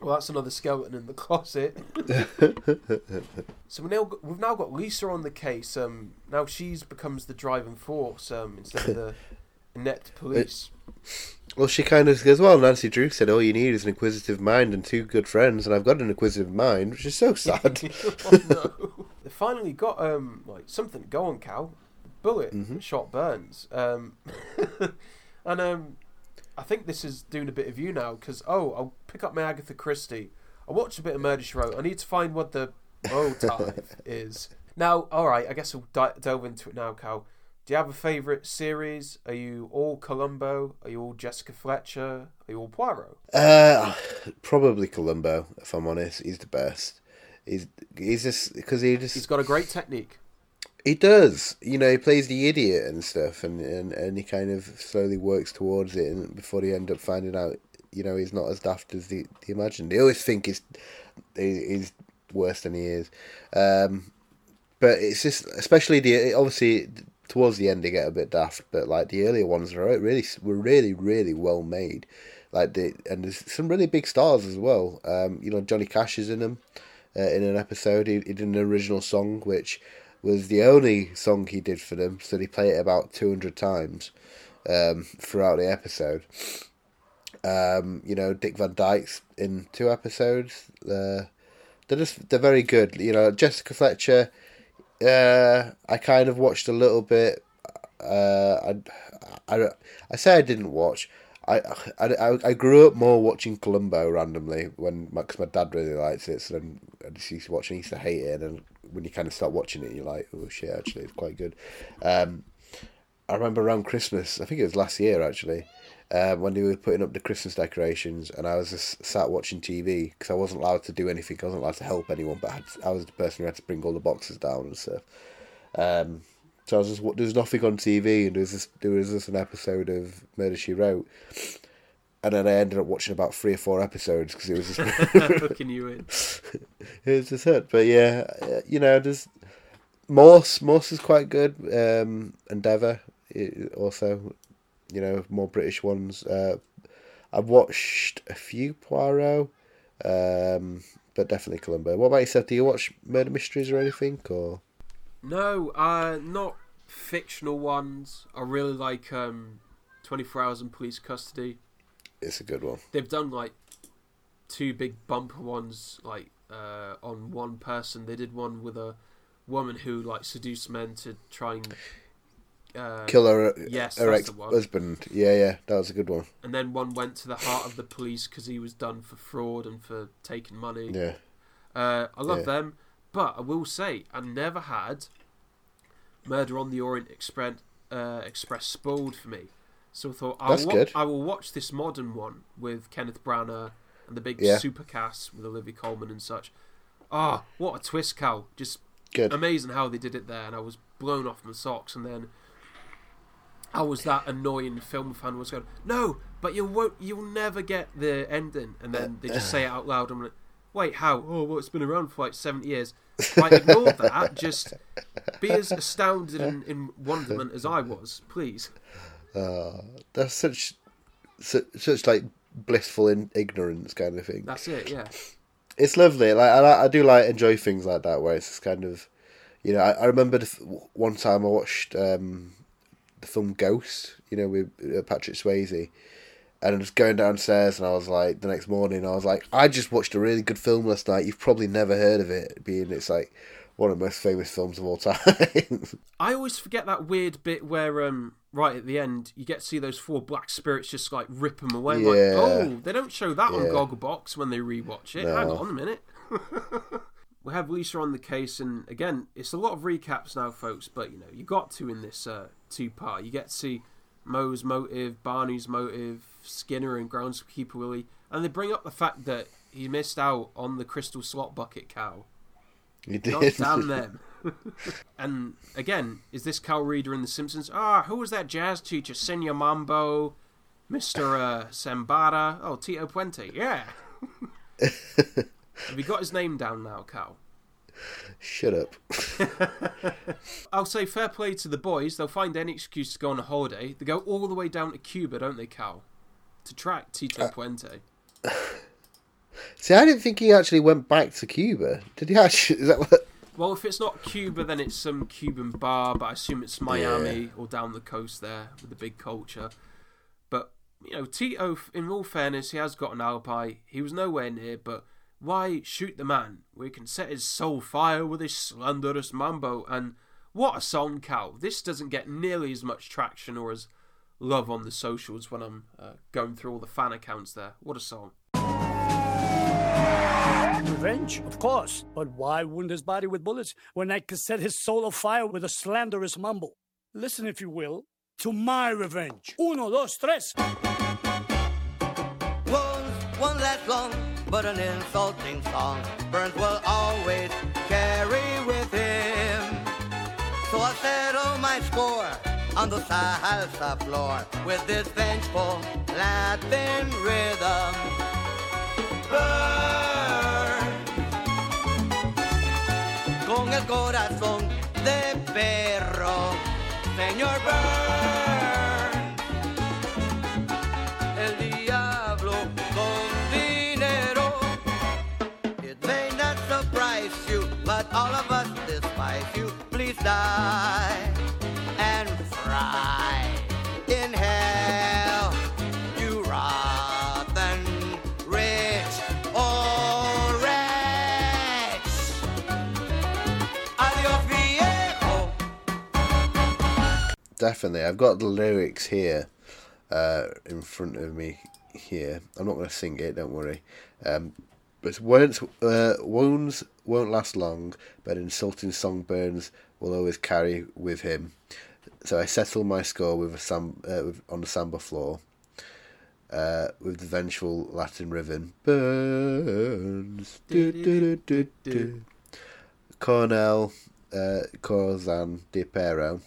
Well, that's another skeleton in the closet. so we now got, we've now got Lisa on the case. Um, now she's becomes the driving force um, instead of the inept police. well she kind of goes well nancy drew said all you need is an inquisitive mind and two good friends and i've got an inquisitive mind which is so sad oh, no. They finally got um like something to go on, Cal. Bullet Mm-hmm. shot Burns. Um, and um, I think this is doing a bit of you now because oh, I'll pick up my Agatha Christie. I watched a bit of Murder She Wrote. I need to find what the motive is. Now, all right, I guess we'll di- delve into it now, Cal. Do you have a favourite series? Are you all Columbo? Are you all Jessica Fletcher? Are you all Poirot? Uh, probably Columbo. If I'm honest, he's the best. He's he's just because he just He's got a great technique. He does. You know, he plays the idiot and stuff, and, and, and he kind of slowly works towards it, and before he end up finding out, you know, he's not as daft as they imagined. They always think he's he- he's worse than he is. Um, but it's just, especially the obviously towards the end they get a bit daft, but like the earlier ones are really were really really well made. Like the and there's some really big stars as well. Um, you know, Johnny Cash is in them. Uh, in an episode, he, he did an original song, which was the only song he did for them. So they play it about two hundred times um, throughout the episode. Um, you know, Dick Van Dyke's in two episodes. Uh, they're just they're very good. You know, Jessica Fletcher. Uh, I kind of watched a little bit. Uh, I, I, I say I didn't watch. I, I, I- grew up more watching Columbo randomly when because my dad really likes it. So then I just used to watch and used to hate it. And when you kind of start watching it, you're like, oh shit, actually, it's quite good. Um, I remember around Christmas, I think it was last year actually. uh, when they were putting up the Christmas decorations, and I was just sat watching TV because I wasn't allowed to do anything. I wasn't allowed to help anyone, but I, had, I was the person who had to bring all the boxes down and stuff. Um, so I was just there was nothing on TV, and there was this, there was just an episode of Murder She Wrote, and then I ended up watching about three or four episodes because it was just Hooking you in. it was just hurt. But yeah, uh, you know, there's Morse. Morse is quite good. Um, Endeavour also, you know, more British ones. Uh, I've watched a few Poirot, um, but definitely Columbo. What about yourself? Do you watch murder mysteries or anything? Or No, uh, not fictional ones. I really like um, 24 Hours in Police Custody. It's a good one. They've done like two big bumper ones, like uh, on one person. They did one with a woman who like seduced men to try and uh, Kill her, Yes, her ex husband. Yeah, yeah, that was a good one. and then one went to the heart of the police because he was done for fraud and for taking money. Yeah, Uh, I love Yeah. them, but I will say I never had Murder on the Orient Express uh, Express spoiled for me. So I thought I'll wa- I will watch this modern one with Kenneth Branagh and the big Yeah. super cast with Olivia Colman and such. Ah, what a twist, Cal! Just good. amazing how they did it there, and I was blown off my socks. And then I was that annoying film fan was going, "No, but you won't. You'll never get the ending." And then they just say it out loud. I'm like, "Wait, how? Oh, well, it's been around for like seventy years." Right, ignore that. Just be as astounded and in wonderment as I was, please. Uh, that's such, such, such like blissful in ignorance kind of thing. That's it. Yeah. it's lovely. Like I, I do like enjoy things like that where it's just kind of, you know, I, I remember one time I watched um, the film Ghost, you know, with uh, Patrick Swayze, and I was going downstairs and I was like, the next morning I was like, I just watched a really good film last night. You've probably never heard of it, being it's like one of the most famous films of all time. I always forget that weird bit where, um, right at the end, you get to see those four black spirits just like rip them away. I'm Like, Yeah. oh, they don't show that on Yeah. Gogglebox when they rewatch it. Hang on a minute. we have Lisa on the case, and again, it's a lot of recaps now, folks. But you know, you got to in this uh, two-part. You get to see Moe's motive, Barney's motive, Skinner and groundskeeper Willie, and they bring up the fact that he missed out on the crystal slot bucket cow. You God damn them. and again, is this Cal Reader in The Simpsons? Ah, who was that jazz teacher? Senor Mambo, Mr. Uh, Sambara. Oh, Tito Puente. Yeah. Have you got his name down now, Cal? Shut up. I'll say fair play to the boys. They'll find any excuse to go on a holiday. They go all the way down to Cuba, don't they, Cal? To track Tito Puente. See, I didn't think he actually went back to Cuba. Did he actually? Is that what? Well, if it's not Cuba, then it's some Cuban bar, but I assume it's Miami or down the coast there with the big culture. But, you know, Tito, in all fairness, he has got an alibi. He was nowhere near, but why shoot the man? We can set his soul fire with his slanderous mambo. And what a song, Cal. This doesn't get nearly as much traction or as love on the socials when I'm uh, going through all the fan accounts there. What a song. Revenge, of course. But why wound his body with bullets when I could set his soul afire with a slanderous mambo? Listen, if you will, to my revenge. Uno, dos, tres. Wounds won't last long, but an insulting song Burns will always carry with him. So I settle my score on the salsa floor with this vengeful Latin rhythm. Con el corazón de perro, señor Burn. Definitely, I've got the lyrics here uh, in front of me. Here, I'm not going to sing it. Don't worry. Um, but wounds, uh, wounds won't last long, but insulting song burns will always carry with him. So I settle my score with a sam- uh, with, on the samba floor. uh, with the vengeful Latin rhythm. Burns. Du, du, du, du, du. Cornell, uh, Corzan de Pero.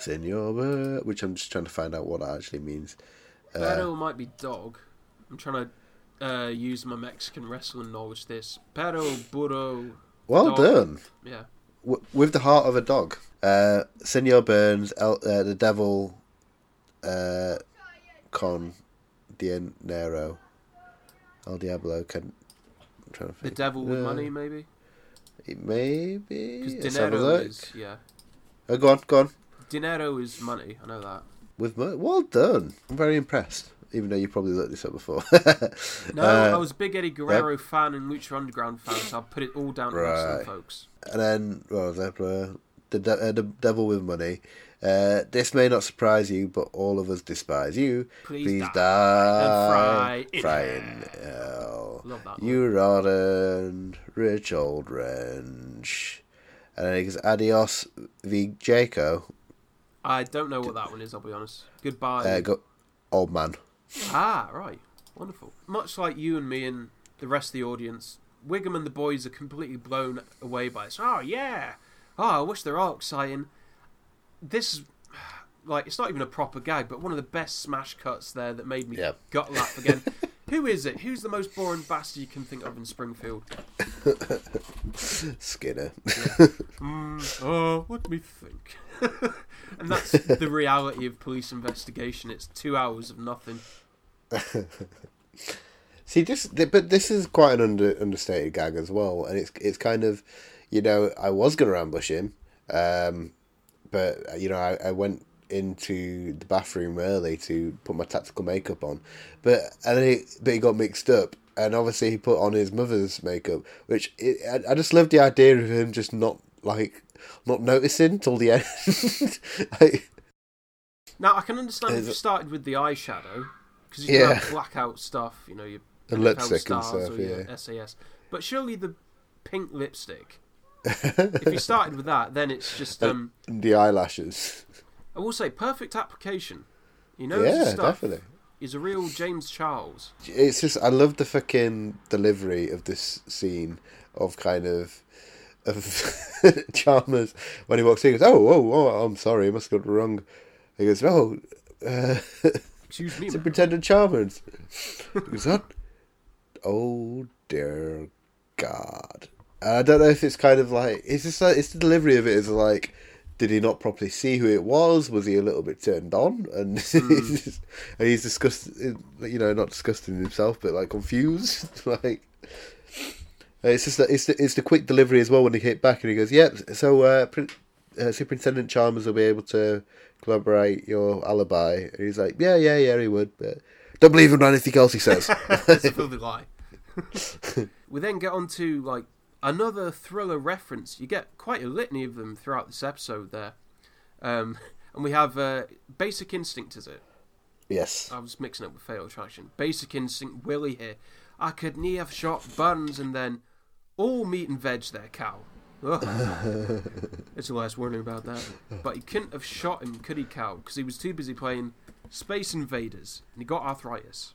Senor, Bur- which I'm just trying to find out what that actually means. Uh, Pero might be dog. I'm trying to uh, use my Mexican wrestling knowledge. This Pero burro. Well dog. done. Yeah. w- with the heart of a dog. Uh, Senor Burns, El, uh, the devil, uh, con dinero, El Diablo. Can I'm trying to The devil with Uh, money, maybe. It maybe. Because Let's have a dinero is yeah. Oh, go on, go on. Dinero is money. I know that. With well done. I'm very impressed. Even though you probably looked this up before. No, Uh, I was a big Eddie Guerrero fan and Lucha Underground fan, so I'll put it all down to wrestling, Right. folks. And then, well, the, uh, the, de- uh, the devil with money. Uh, this may not surprise you, but all of us despise you. Please die die. and fry in fry in hell. Love that You rotten, rich old wrench. And then he goes, adios, v Jaco. I don't know what that one is. I'll be honest. Goodbye. Uh, go, old man. Ah, right. Wonderful. Much like you and me and the rest of the audience, Wiggum and the boys are completely blown away by this. Oh, yeah. Oh, I wish they're all exciting. This like, it's not even a proper gag, but one of the best smash cuts there that made me Yeah. gut laugh again. Who is it? Who's the most boring bastard you can think of in Springfield? Skinner. Mm, oh, let me think. and that's the reality of police investigation. It's two hours of nothing. See, this, th- but this is quite an under, understated gag as well, and it's it's kind of, you know, I was going to ambush him, um, but you know, I, I went into the bathroom early to put my tactical makeup on, but and then he, but he got mixed up, and obviously he put on his mother's makeup, which it, I, I just love the idea of him just not like not noticing till the end. like, Now I can understand if you started with the eyeshadow because you Yeah. have blackout stuff, you know, your And lipstick and stuff, or your yeah. SAS. But surely the pink lipstick. if you started with that, then it's just um. and the eyelashes. I will say perfect application. You know, Yeah, stuff. definitely. He's a real James Charles. It's just I love the fucking delivery of this scene of kind of of Chalmers when he walks in. He goes, "Oh, oh, oh, I'm sorry, I must have got it wrong." He goes, "Oh, uh, Excuse me, ma'am." Superintendent Chalmers." He goes, "What? Oh dear God!" And I don't know if it's kind of like it's just like it's the delivery of it is like. Did he not properly see who it was? Was he a little bit turned on? And, he's just- and he's disgusted, you know, not disgusted in himself, but like confused. like, it's just that it's the, it's the quick delivery as well when he hit back and he goes, "Yep." so uh, Prin- uh, Superintendent Chalmers will be able to corroborate your alibi. And he's like, "Yeah, yeah, yeah, he would." But don't believe him on anything else he says. It's a filthy lie. we then get on to like another thriller reference. You get quite a litany of them throughout this episode there. Um, and we have uh, Basic Instinct, is it? yes. I was mixing up with Fatal Attraction. Basic Instinct, Willie here. I could nie have shot Burns and then all meat and veg there, cow. Ugh. It's the last warning about that. But he couldn't have shot him, could he, cow? Because he was too busy playing Space Invaders and he got arthritis.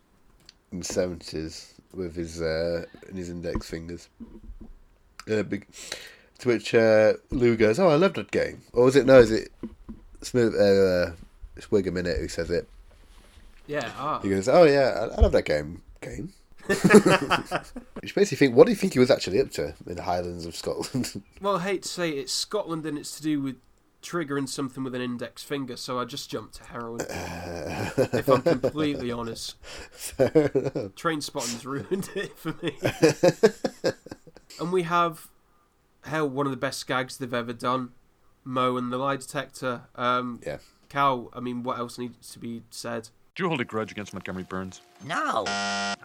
in the seventies with his uh, in his index fingers. Uh, big, to which uh, Lou goes, "Oh, I love that game." Or was it no? Is it Smith? Uh, it's Wiggum in it who says it. Yeah, ah. He goes, "Oh yeah, I, I love that game." Game. Which makes you think, what do you think he was actually up to in the Highlands of Scotland? Well, I hate to say it's Scotland and it's to do with triggering something with an index finger, so I just jumped to heroin. if I'm completely honest. Trainspotting's ruined it for me. and we have, hell, one of the best gags they've ever done. Moe and the lie detector. Um, yeah. Cal, I mean, what else needs to be said? Do you hold a grudge against Montgomery Burns? No.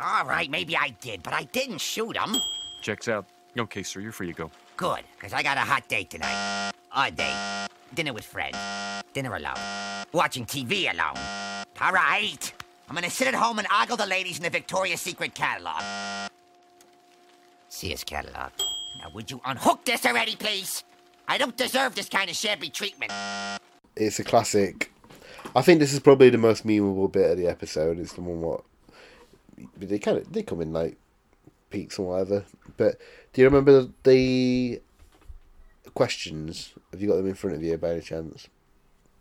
All right, maybe I did, but I didn't shoot him. Checks out. Okay, sir, you're free to go. Good, because I got a hot date tonight. Odd date. Dinner with friends. Dinner alone. Watching TV alone. All right. I'm gonna sit at home and ogle the ladies in the Victoria's Secret catalog. Sears catalog. Now, would you unhook this already, please? I don't deserve this kind of shabby treatment. It's a classic. I think this is probably the most memeable bit of the episode. It's the one what they kind of they come in like peaks or whatever. But do you remember the questions? Have you got them in front of you by any chance?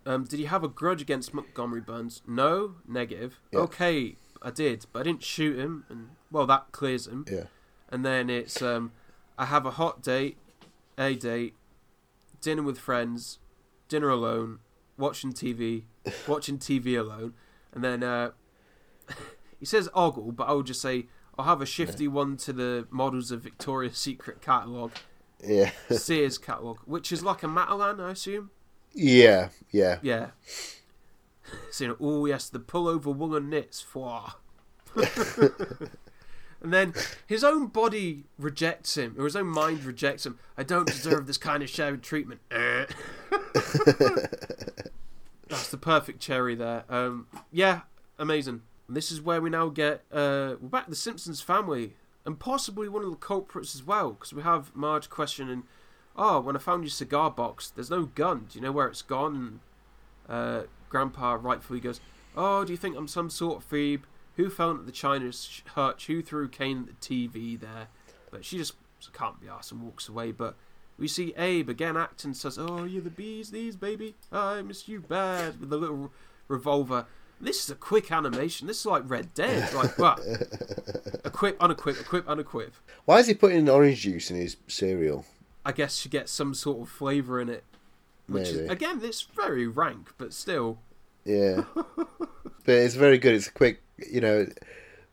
Um, did you have a grudge against Montgomery Burns? No, negative. Yeah. Okay, I did, but I didn't shoot him, and well, that clears him. Yeah. And then it's um, I have a hot date, a date, dinner with friends, dinner alone, watching TV, watching TV alone, and then uh, he says ogle, but I would just say I'll have a shifty one to the models of Victoria's Secret catalogue, Yeah. Sears catalogue, which is like a Matalan, I assume. yeah, yeah. Yeah. So, oh yes, the pullover woolen knits. Fwa. and then his own body rejects him, or his own mind rejects him. I don't deserve this kind of shared treatment. That's the perfect cherry there. Um, yeah, amazing. And this is where we now get uh, we're back to the Simpsons family, and possibly one of the culprits as well, because we have Marge questioning, "Oh, when I found your cigar box, there's no gun. Do you know where it's gone?" And uh, Grandpa rightfully goes, "Oh, do you think I'm some sort of Phoebe? Who fell into the China's sh- hutch? Who threw cane at the TV there?" But she just can't be arsed and walks away. But we see Abe again acting, says, "Oh, you're the bees, these baby. I miss you bad." With the little revolver. This is a quick animation. This is like Red Dead. Like what? equip, unequip, equip, unequip. Why is he putting orange juice in his cereal? I guess to get some sort of flavour in it. Which Maybe. is again, it's very rank, but still. Yeah. but it's very good. It's a quick, you know,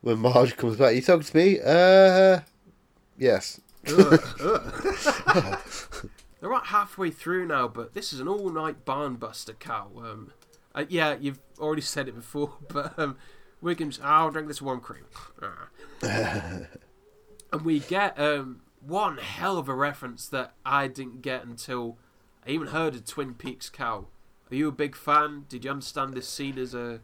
when Marge comes back, you talking to me? Uh, yes. They're about halfway through now, but this is an all-night barn buster cow. Um, uh, yeah, you've already said it before, but um, Wiggins, I'll drink this warm cream. Ah. and we get um, one hell of a reference that I didn't get until I even heard of Twin Peaks cow. Are you a big fan? Did you understand this scene as a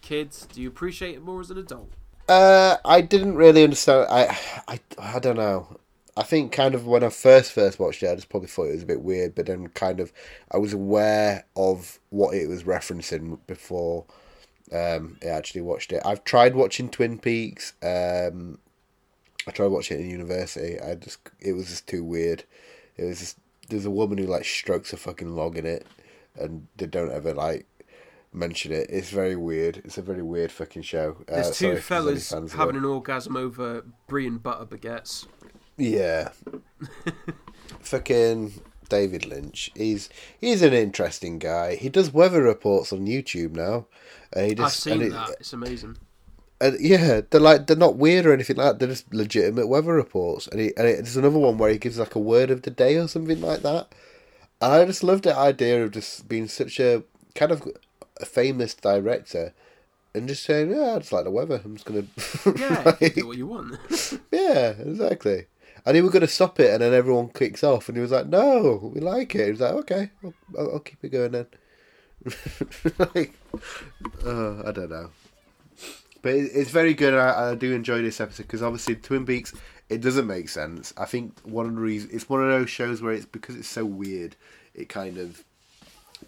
kid? Do you appreciate it more as an adult? Uh, I didn't really understand. I, I, I don't know. I think kind of when I first first watched it, I just probably thought it was a bit weird. But then kind of I was aware of what it was referencing before um, I actually watched it. I've tried watching Twin Peaks. Um, I tried watching it in university. I just it was just too weird. It was just there's a woman who like strokes a fucking log in it, and they don't ever like mention it. It's very weird. It's a very weird fucking show. Uh, There's sorry two there's fellas fans having an orgasm over brie and butter baguettes. Yeah. Fucking David Lynch. He's he's an interesting guy. He does weather reports on YouTube now. And he I've seen it- that. It's amazing. and yeah, they're like they're not weird or anything like that. They're just legitimate weather reports. And, he, and it, there's another one where he gives like a word of the day or something like that. And I just love the idea of just being such a kind of a famous director and just saying, "Yeah, I just like the weather. I'm just gonna." Yeah, you can do what you want. yeah, exactly. And he was gonna stop it, and then everyone kicks off, and he was like, "No, we like it." He was like, "Okay, I'll, I'll, I'll keep it going then." like, uh, I don't know. But it, it's very good. I, I do enjoy this episode because obviously Twin Peaks it doesn't make sense. I think one of the reasons it's one of those shows where it's because it's so weird. It kind of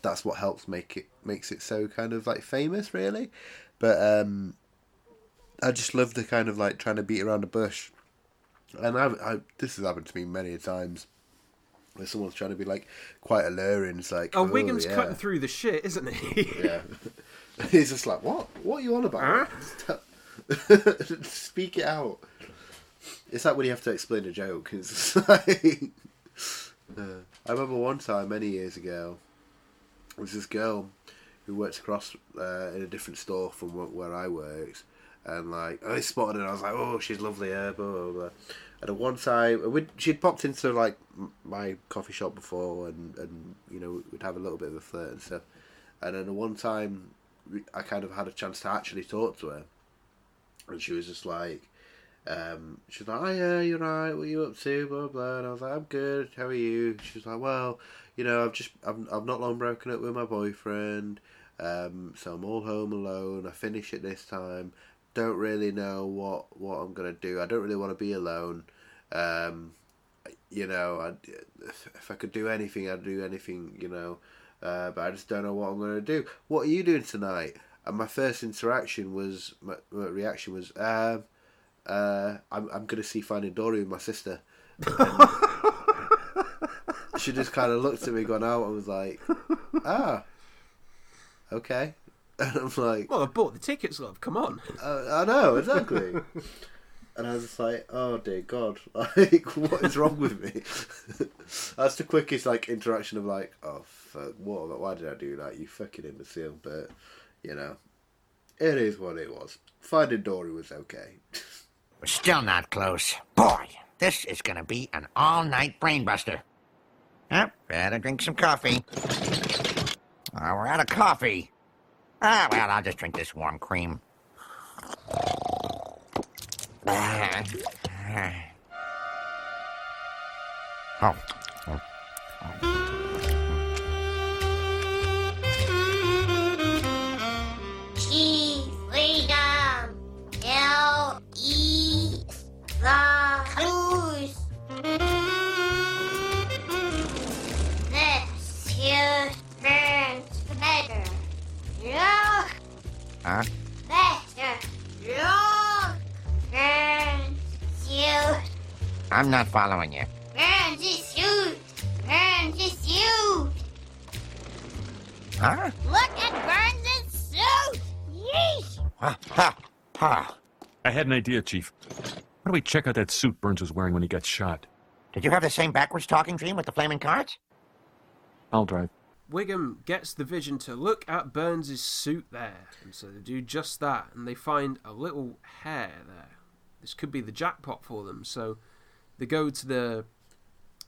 that's what helps make it makes it so kind of like famous, really. But um, I just love the kind of like trying to beat around the bush, and I, I this has happened to me many a times. Where someone's trying to be like quite alluring, it's like Oh, oh, Wiggum's yeah. cutting through the shit, isn't he? Yeah. He's just like, what? What are you on about? Speak it out. It's like when you have to explain a joke. It's like, Uh, I remember one time many years ago, there was this girl who worked across uh, in a different store from where I worked, and like I spotted her, and I was like, oh, she's lovely, blah blah blah. And at one time, we'd, she'd popped into like my coffee shop before, and and you know we'd have a little bit of a flirt and stuff. And then at one time, I kind of had a chance to actually talk to her, and she was just like, um, she was like, "Oh yeah, you're right. What are you up to?" Blah blah. And I was like, "I'm good. How are you?" She was like, "Well, you know, I've just I've I've not long broken up with my boyfriend, um, so I'm all home alone. I finish it this time. Don't really know what what I'm gonna do. I don't really want to be alone. Um, you know, I if I could do anything, I'd do anything. You know." uh, but I just don't know what I'm to do. What are you doing tonight? And my first interaction was, my, my reaction was, um, uh, I'm, I'm to see Finding Dory with my sister. She just kind of looked at me, gone out, and was like, ah, okay. And I'm like, Well, I bought the tickets, love. Come on. uh, I know, exactly. and I was just like, oh dear God, like, what is wrong with me? That's the quickest, like, interaction of, like, oh, fuck, what, why did I do that? You fucking imbecile. But, you know, it is what it was. Finding Dory was okay. We're still not close. Boy, this is gonna be an all-night brainbuster. Yep, better drink some coffee. Oh, we're out of coffee. Ah, well, I'll just drink this warm cream. Oh. Huh? better. Look burns suit. I'm not following you. Burns his suit. Burns his suit. Huh? Look at Burns' suit. Yeesh. Ha, ha, ha. I had an idea, Chief. Why don't we check out that suit Burns was wearing when he got shot? Did you have the same backwards talking dream with the flaming cards? I'll drive. Wiggum gets the vision to look at Burns' suit there. And so they do just that, and they find a little hair there. This could be the jackpot for them. So they go to the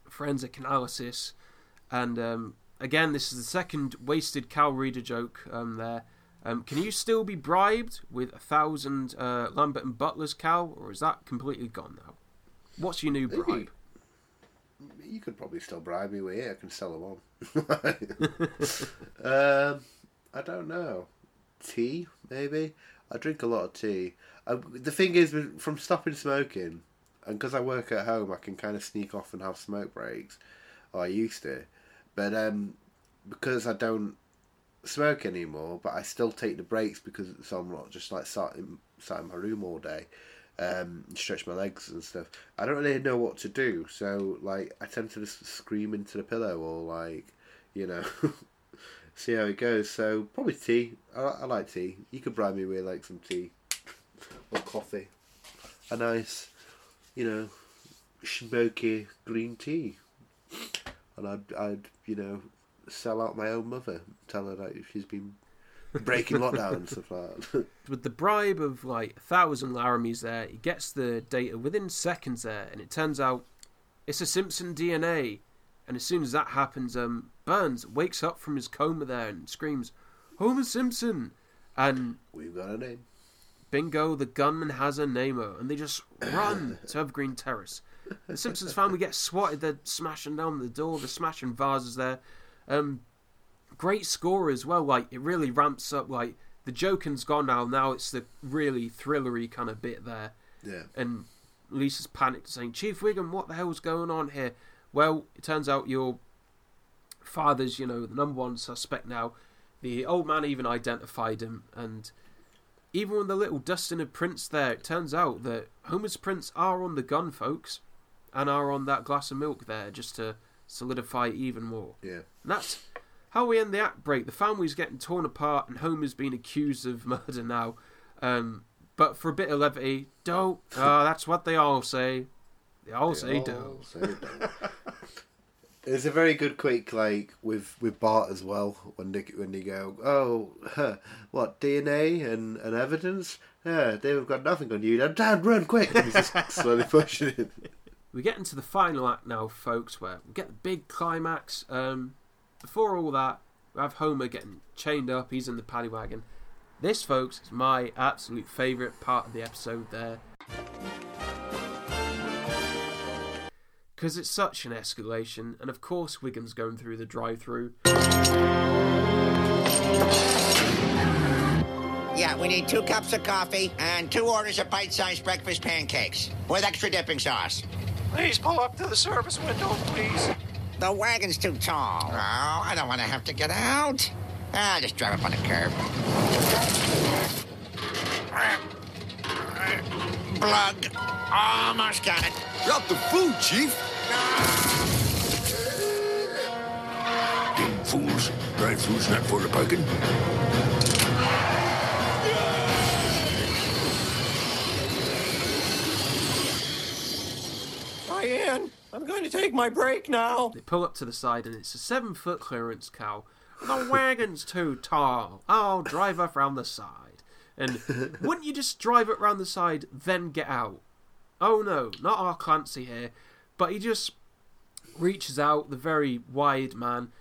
forensic analysis, and um, again, this is the second wasted Cal Reader joke um, there. Um, can you still be bribed with a thousand uh, Lambert and Butlers, cow, or is that completely gone now? What's your new Maybe. bribe? You could probably still bribe me with it. I can sell them on. um, I don't know. Tea, maybe. I drink a lot of tea. I, the thing is, from stopping smoking, and because I work at home, I can kind of sneak off and have smoke breaks. I used to, but um, because I don't smoke anymore, but I still take the breaks because so I'm not just like sat in, sat in my room all day, um, stretch my legs and stuff. I don't really know what to do, so like I tend to just scream into the pillow or like, you know, see how it goes. So probably tea. I, I like tea. You could bribe me with like some tea or coffee, a nice, you know, smoky green tea, and I'd I'd you know sell out my own mother, tell her that she's been breaking lockdown and stuff like that. with the bribe of like a thousand Laramies there, he gets the data within seconds there, and it turns out it's a Simpson DNA. And as soon as that happens, um, Burns wakes up from his coma there and screams, "Homer Simpson!" And We've got a name. bingo, the gunman has a name-o, and they just run to Evergreen Terrace. The Simpsons family get swatted. They're smashing down the door. They're smashing vases there. Um, great score as well. Like it really ramps up. Like the joking's gone now. Now it's the really thrillery kind of bit there. Yeah. And Lisa's panicked, saying, "Chief Wiggum, what the hell's going on here?" Well, it turns out your father's, you know, the number one suspect now. The old man even identified him, and even with the little dusting of prints there, it turns out that Homer's prints are on the gun, folks, and are on that glass of milk there, just to solidify even more. Yeah. And that's how we end the act break. The family's getting torn apart, and Homer's being accused of murder now. Um, but for a bit of levity, don't. Oh, that's what they all say. They all say all don't. say don't. It's a very good quick like with with Bart as well when they when they go oh huh, what DNA and, and evidence yeah they've got nothing on you now Dad run quick and he's just slowly pushing it We get into the final act now, folks, where we get the big climax. Um, before all that, we have Homer getting chained up. He's in the paddy wagon. This, folks, is my absolute favourite part of the episode there. Because it's such an escalation, and of course, Wiggum's going through the drive through. Yeah, we need two cups of coffee and two orders of bite-sized breakfast pancakes with extra dipping sauce. Please pull up to the service window, please. The wagon's too tall. Oh, I don't want to have to get out. I'll just drive up on the curb. Blood. Almost got it. Drop the food, Chief. Damn fools. Drive-through's not for the parking. Diane, I'm going to take my break now. They pull up to the side and it's a seven foot clearance Cal. The wagon's too tall. I'll drive up round the side. And wouldn't you just drive it round the side, then get out? Oh no, not our Clancy here. But he just reaches out, the very wide man.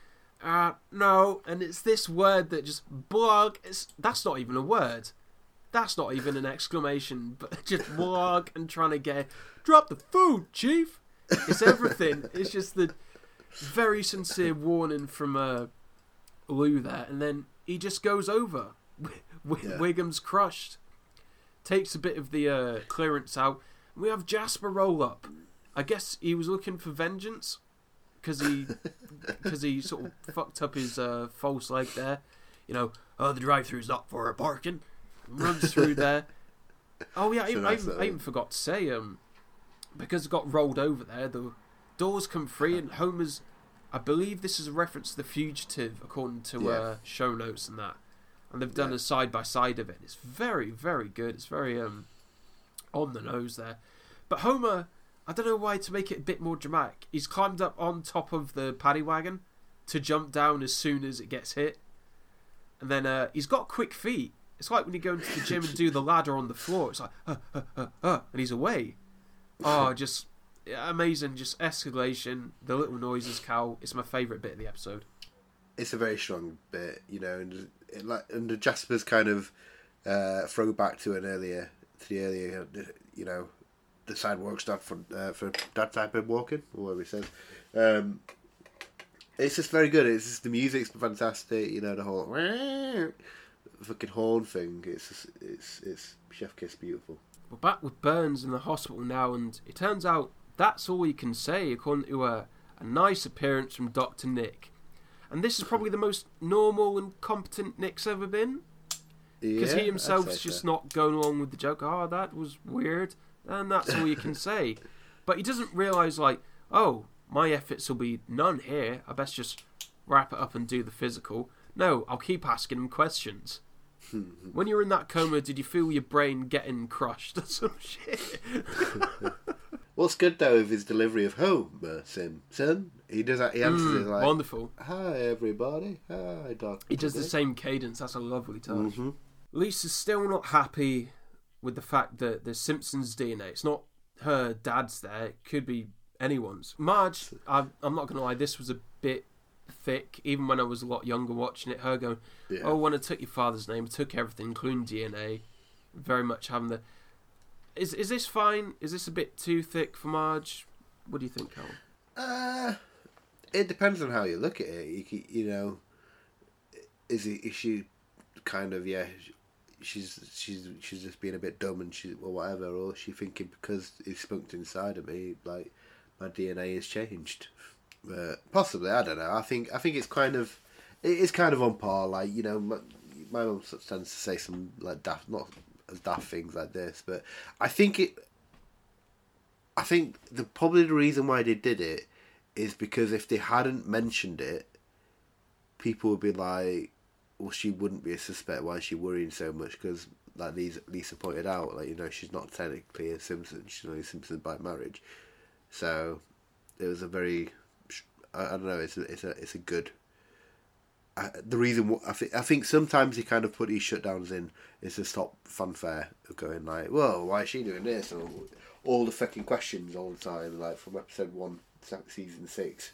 Uh, no, and it's this word that just blog. It's, that's not even a word. That's not even an exclamation, but just blog and trying to get drop the food, chief. It's everything. it's just the very sincere warning from uh, Lou there, and then he just goes over. W- Yeah. Wiggum's crushed. Takes a bit of the uh, clearance out. We have Jasper roll up. I guess he was looking for vengeance because he because he sort of fucked up his uh, false leg there. You know, oh the drive-through's not for a parking. Runs through there. Oh yeah, I, even, I, I even forgot to say um because it got rolled over there. The doors come free and Homer's. I believe this is a reference to the fugitive, according to Yeah. uh, show notes and that. And they've done Yeah. a side by side of it. It's very, very good. It's very um on the nose there. But Homer, I don't know why to make it a bit more dramatic. He's climbed up on top of the paddy wagon to jump down as soon as it gets hit. And then uh, he's got quick feet. It's like when you go into the gym and do the ladder on the floor. It's like, uh, uh, uh, uh, and he's away. Oh, just amazing. Just escalation. The little noises, Cal. It's my favourite bit of the episode. it's a very strong bit, you know, and it, like and the Jasper's kind of uh, throwback to an earlier, to the earlier, you know, the sidewalks stuff for uh, for that type of walking, or whatever he says. Um, it's just very good. It's just the music's fantastic, you know, the whole fucking horn thing. It's just, it's it's chef kiss beautiful. We're back with Burns in the hospital now, and it turns out that's all he can say, according to a, a nice appearance from Dr. Nick. And this is probably the most normal and competent Nick's ever been. Because Yeah, he himself's just so. not going along with the joke. Oh, that was weird. And that's all you can say. But he doesn't realise, like, oh, my efforts will be none here. I best just wrap it up and do the physical. No, I'll keep asking him questions. when you were in that coma, did you feel your brain getting crushed or some shit? What's good though of his delivery of Homer Simpson? He does that. He answers Mm, it like wonderful. Hi everybody. Hi Doctor. He does the same cadence. That's a lovely touch. Mhm. Lisa's still not happy with the fact that the Simpsons DNA. It's not her dad's there. It could be anyone's. Marge, I'm, I'm not gonna lie. This was a bit thick. Even when I was a lot younger watching it, her going, Yeah. "Oh, when I took your father's name, I took everything, including DNA." Very much having the. Is is this fine? Is this a bit too thick for Marge? What do you think, Colin? Uh, it depends on how you look at it. You, you know, is it is she kind of yeah? She's she's she's just being a bit dumb and she or whatever, or is she thinking because it's spunked inside of me, like my DNA has changed. Uh, possibly, I don't know. I think I think it's kind of it is kind of on par. Like you know, my, my mum tends to say some like daft, not as daft things like this, but I think it. I think the probably the reason why they did it is because if they hadn't mentioned it, people would be like, "Well, she wouldn't be a suspect. Why is she worrying so much?" Because, like Lisa, Lisa pointed out, like you know, she's not technically a Simpson. She's only a Simpson by marriage. So, it was a very, I, I don't know. It's a, it's a, it's a good. I, the reason I think I think sometimes he kind of put these shutdowns in is to stop fanfare of going like, well, why is she doing this?" and all, all the fucking questions all the time, like from episode one, se- season six.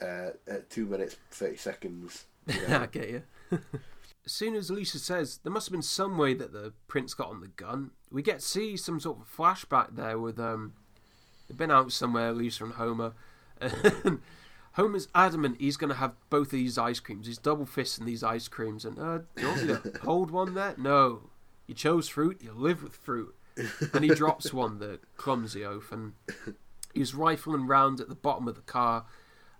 Uh, at two minutes thirty seconds. you know. I get you. as soon as Lisa says there must have been some way that the prints got on the gun, we get to see some sort of flashback there with um, they've been out somewhere, Lisa and Homer. And Homer's adamant he's going to have both of these ice creams. He's double fisting these ice creams, and uh, do you want me to hold one there? No, you chose fruit. You live with fruit. And he drops one, the clumsy oaf, and He's rifling round at the bottom of the car,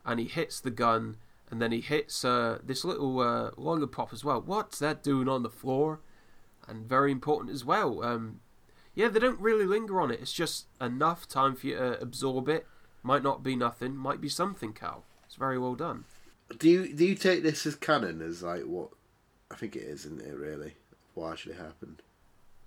and he hits the gun, and then he hits uh, this little uh, lollipop as well. What's that doing on the floor? And very important as well. Um, yeah, they don't really linger on it. It's just enough time for you to absorb it. Might not be nothing. Might be something, Cal. It's very well done. Do you do you take this as canon as like what? I think it is, isn't it? Really, what actually happened?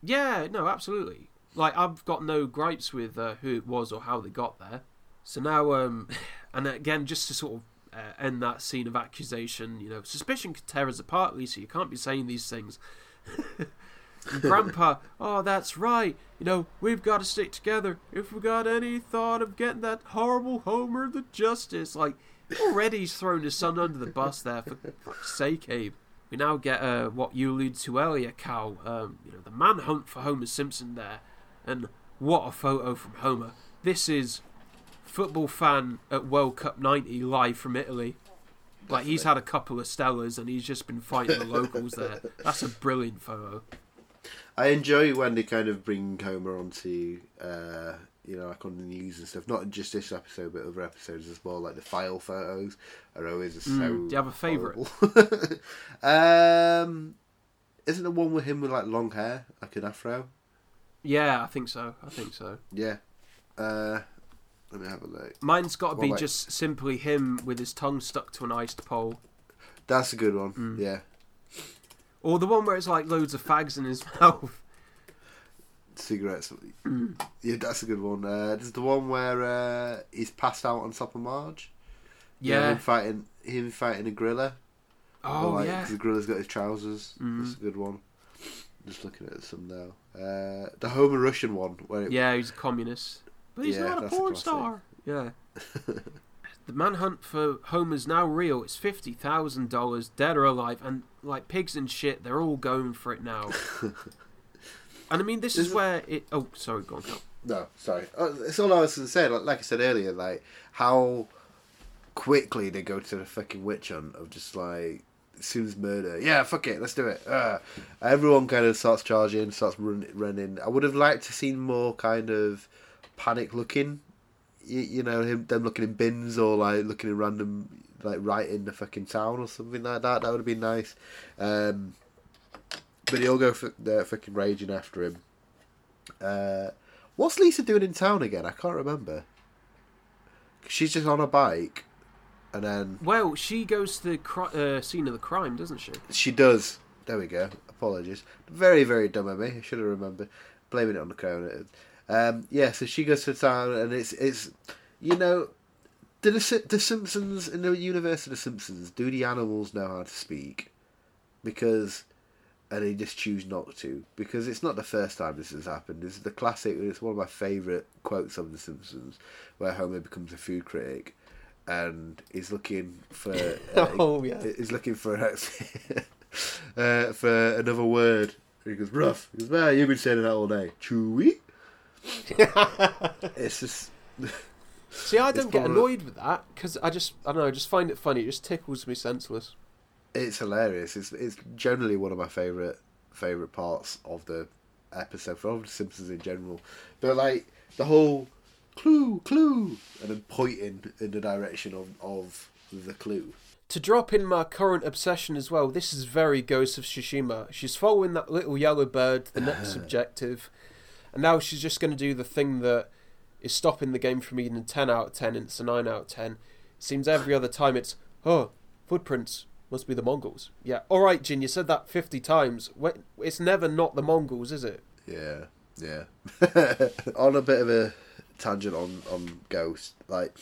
Yeah, no, absolutely. Like I've got no gripes with uh, who it was or how they got there. So now, um, and again, just to sort of uh, end that scene of accusation, you know, suspicion can tear us apart, Lisa. You can't be saying these things. And Grandpa, oh, that's right. You know, we've got to stick together. If we got any thought of getting that horrible Homer the Justice, like already he's thrown his son under the bus there for fuck's sake, Abe. We now get uh, what you alluded to earlier, Cal. Um, you know, the manhunt for Homer Simpson there, and what a photo from Homer. This is football fan at World Cup '90 live from Italy. Like he's had a couple of Stellas and he's just been fighting the locals there. That's a brilliant photo. I enjoy when they kind of bring Homer onto, uh, you know, like on the news and stuff. Not just this episode, but other episodes as well. Like the file photos are always so. Mm, do you have a favourite? um, isn't the one with him with like long hair, like an afro? Yeah, I think so. I think so. Yeah. Uh, let me have a look. Mine's got to be about- just simply him with his tongue stuck to an iced pole. That's a good one. Mm. Yeah. Or the one where it's like loads of fags in his mouth. Cigarettes. Mm. Yeah, that's a good one. Uh, there's the one where uh, he's passed out on top of Marge. Yeah. him fighting him fighting a gorilla. Oh, like, yeah. 'cause the gorilla's got his trousers. Mm. That's a good one. Just looking at some now. Uh, the Homer Russian one. Where it, Yeah, he's a communist. But he's Yeah, not a that's a porn star. Yeah. The manhunt for Homer's now real. It's fifty thousand dollars, dead or alive, and like pigs and shit, they're all going for it now. and I mean, this is Is where it. Oh, sorry, go on, Cal. No, sorry. Uh, It's all I was going to say. Like, like I said earlier, like how quickly they go to the fucking witch hunt of just like as murder. Yeah, fuck it, let's do it. Uh, everyone kind of starts charging, starts run, running. I would have liked to seen more kind of panic looking. You, you know, him them looking in bins or like looking in random like right in the fucking town or something like that. That would have been nice. Um, but he'll go for they're fucking raging after him. Uh, what's Lisa doing in town again? I can't remember. She's just on a bike, and then Well, she goes to the cri- uh, scene of the crime, doesn't she? she does. There we go. Apologies. Very, very dumb of me. I should have remembered. Blaming it on the corona. Um, yeah, so she goes to town, and it's it's you know, do the the Simpsons in the universe of the Simpsons do the animals know how to speak? Because and they just choose not to because it's not the first time this has happened. This is the classic. It's one of my favourite quotes of The Simpsons, where Homer becomes a food critic and is looking for. Uh, Oh, yeah. Is looking for uh, for another word. He goes rough. He goes, "Well, you've been saying that all day." Chewy. it's just. See, I don't get annoyed with that because I just, I don't know, I just find it funny. It just tickles me senseless. It's hilarious. It's it's generally one of my favorite favorite parts of the episode for The Simpsons in general. But like the whole clue, clue, and then pointing in the direction of of the clue. To drop in my current obsession as well, this is very Ghost of Tsushima. She's following that little yellow bird to the next objective, and now she's just going to do the thing that is stopping the game from being a 10 out of 10 and it's a 9 out of 10. Seems every other time it's, oh, footprints, must be the Mongols. Yeah, alright, Jin, you said that 50 times. It's never not the Mongols, is it? Yeah, yeah. on a bit of a tangent on on Ghost, like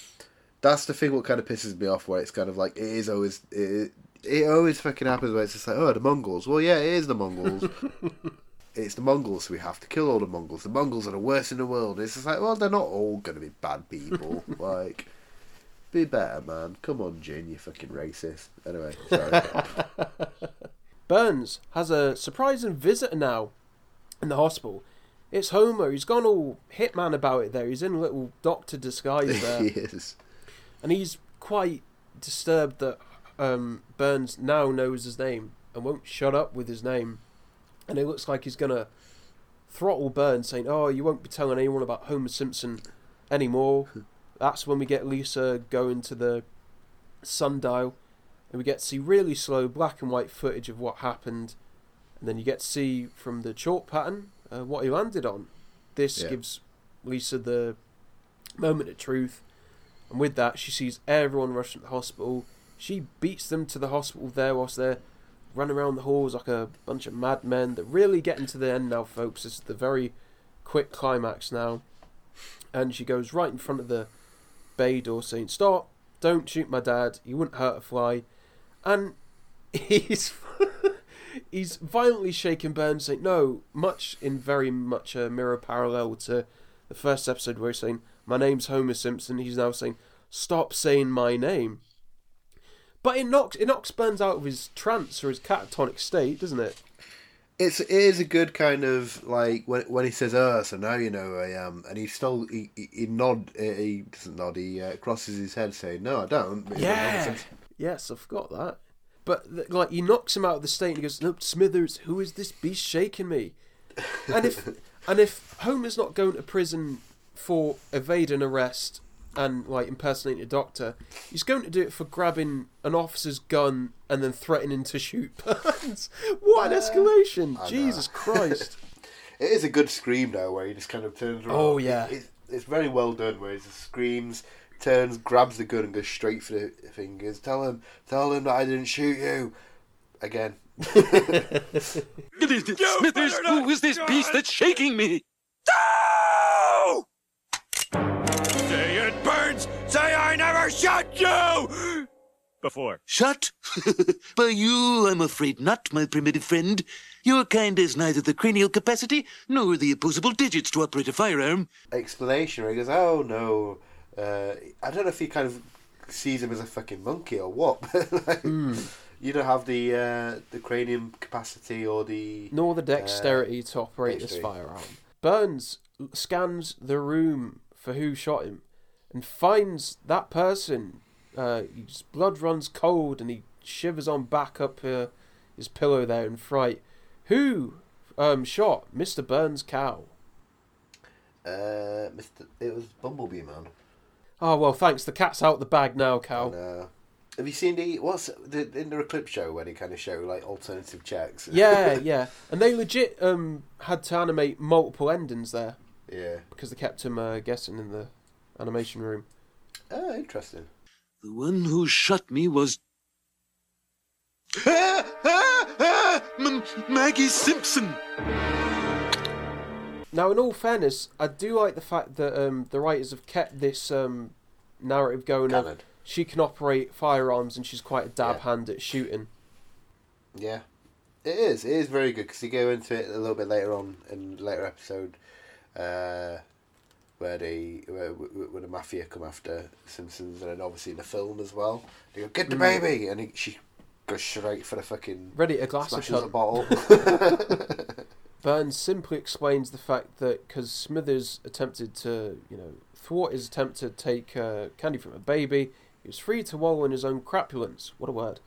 that's the thing. What kind of pisses me off, where it's kind of like it is always it, it always fucking happens where it's just like, oh, the Mongols. Well, yeah, it is the Mongols. it's the Mongols, we have to kill all the Mongols. The Mongols are the worst in the world. It's just like, well, they're not all going to be bad people. like, be better, man. Come on, Jin, you fucking racist. Anyway, sorry. Burns has a surprising visitor now in the hospital. It's Homer. He's gone all hitman about it there. He's in a little doctor disguise there. he is. And he's quite disturbed that um, Burns now knows his name and won't shut up with his name. And it looks like he's going to throttle Burns, saying, Oh, you won't be telling anyone about Homer Simpson anymore. That's when we get Lisa going to the sundial, and we get to see really slow black and white footage of what happened, and then you get to see from the chalk pattern uh, what he landed on. This Yeah. gives Lisa the moment of truth, and with that, she sees everyone rushing to the hospital. She beats them to the hospital there whilst they're running around the halls like a bunch of madmen. They're really getting to the end now, folks. This is the very quick climax now. And she goes right in front of the bay door saying, Stop, don't shoot my dad, he wouldn't hurt a fly. And he's he's violently shaking Burns, saying, No, much in very much a mirror parallel to the first episode where he's saying, My name's Homer Simpson. He's now saying, Stop saying my name. But it knocks it knocks Burns out of his trance or his catatonic state, doesn't it? It's it is a good kind of like when when he says "uh," so now you know who I am, and he still he he, he nod he doesn't nod he uh, crosses his head saying no I don't. Yeah. Yes, I forgot that. But th- like he knocks him out of the state and he goes, "No, Smithers, who is this beast shaking me?" And if and if Homer's not going to prison for evading arrest and like impersonating a doctor, he's going to do it for grabbing an officer's gun and then threatening to shoot Burns. what an escalation! I know. Jesus Christ! It is a good scream though, where he just kind of turns around. Oh, yeah. It- it's, it's very well done. Where he just screams, turns, grabs the gun, and goes straight for the fingers. Tell him, tell him that I didn't shoot you. Again. Smithers, who is this beast that's shaking me? Never shot you! Before. Shot? By you, I'm afraid not, my primitive friend. Your kind has neither the cranial capacity nor the opposable digits to operate a firearm. Explanation. Where he goes, oh no. Uh, I don't know if he kind of sees him as a fucking monkey or what. but, like, You don't have the uh, the cranium capacity or the nor the uh, dexterity to operate this firearm. Burns scans the room for who shot him and finds that person. Uh, his blood runs cold and he shivers on back up uh, his pillow there in fright. Who um, shot Mr. Burns' Cal? Uh, Mr. It was Bumblebee Man. Oh well, thanks. The cat's out the bag now, Cal. Uh, have you seen the what's the in the clip show when he kind of show like alternative checks? yeah, yeah, and they legit um, had to animate multiple endings there. Yeah. because they kept him uh, guessing in the animation room. Oh, interesting. The one who shot me was. Ah, ah, ah, M- Maggie Simpson! Now, in all fairness, I do like the fact that um, the writers have kept this um, narrative going. Of Canon. she can operate firearms and she's quite a dab hand at shooting. Yeah, it is. It is very good because you go into it a little bit later on in later episode, uh, where they where, where the mafia come after Simpsons, and then obviously in the film as well. They go get the Mm. baby, and he, she goes straight for the fucking Ready to glass of a bottle. Burns simply explains the fact that because Smithers attempted to, you know, thwart his attempt to take uh, candy from a baby, he was free to wallow in his own crapulence. What a word.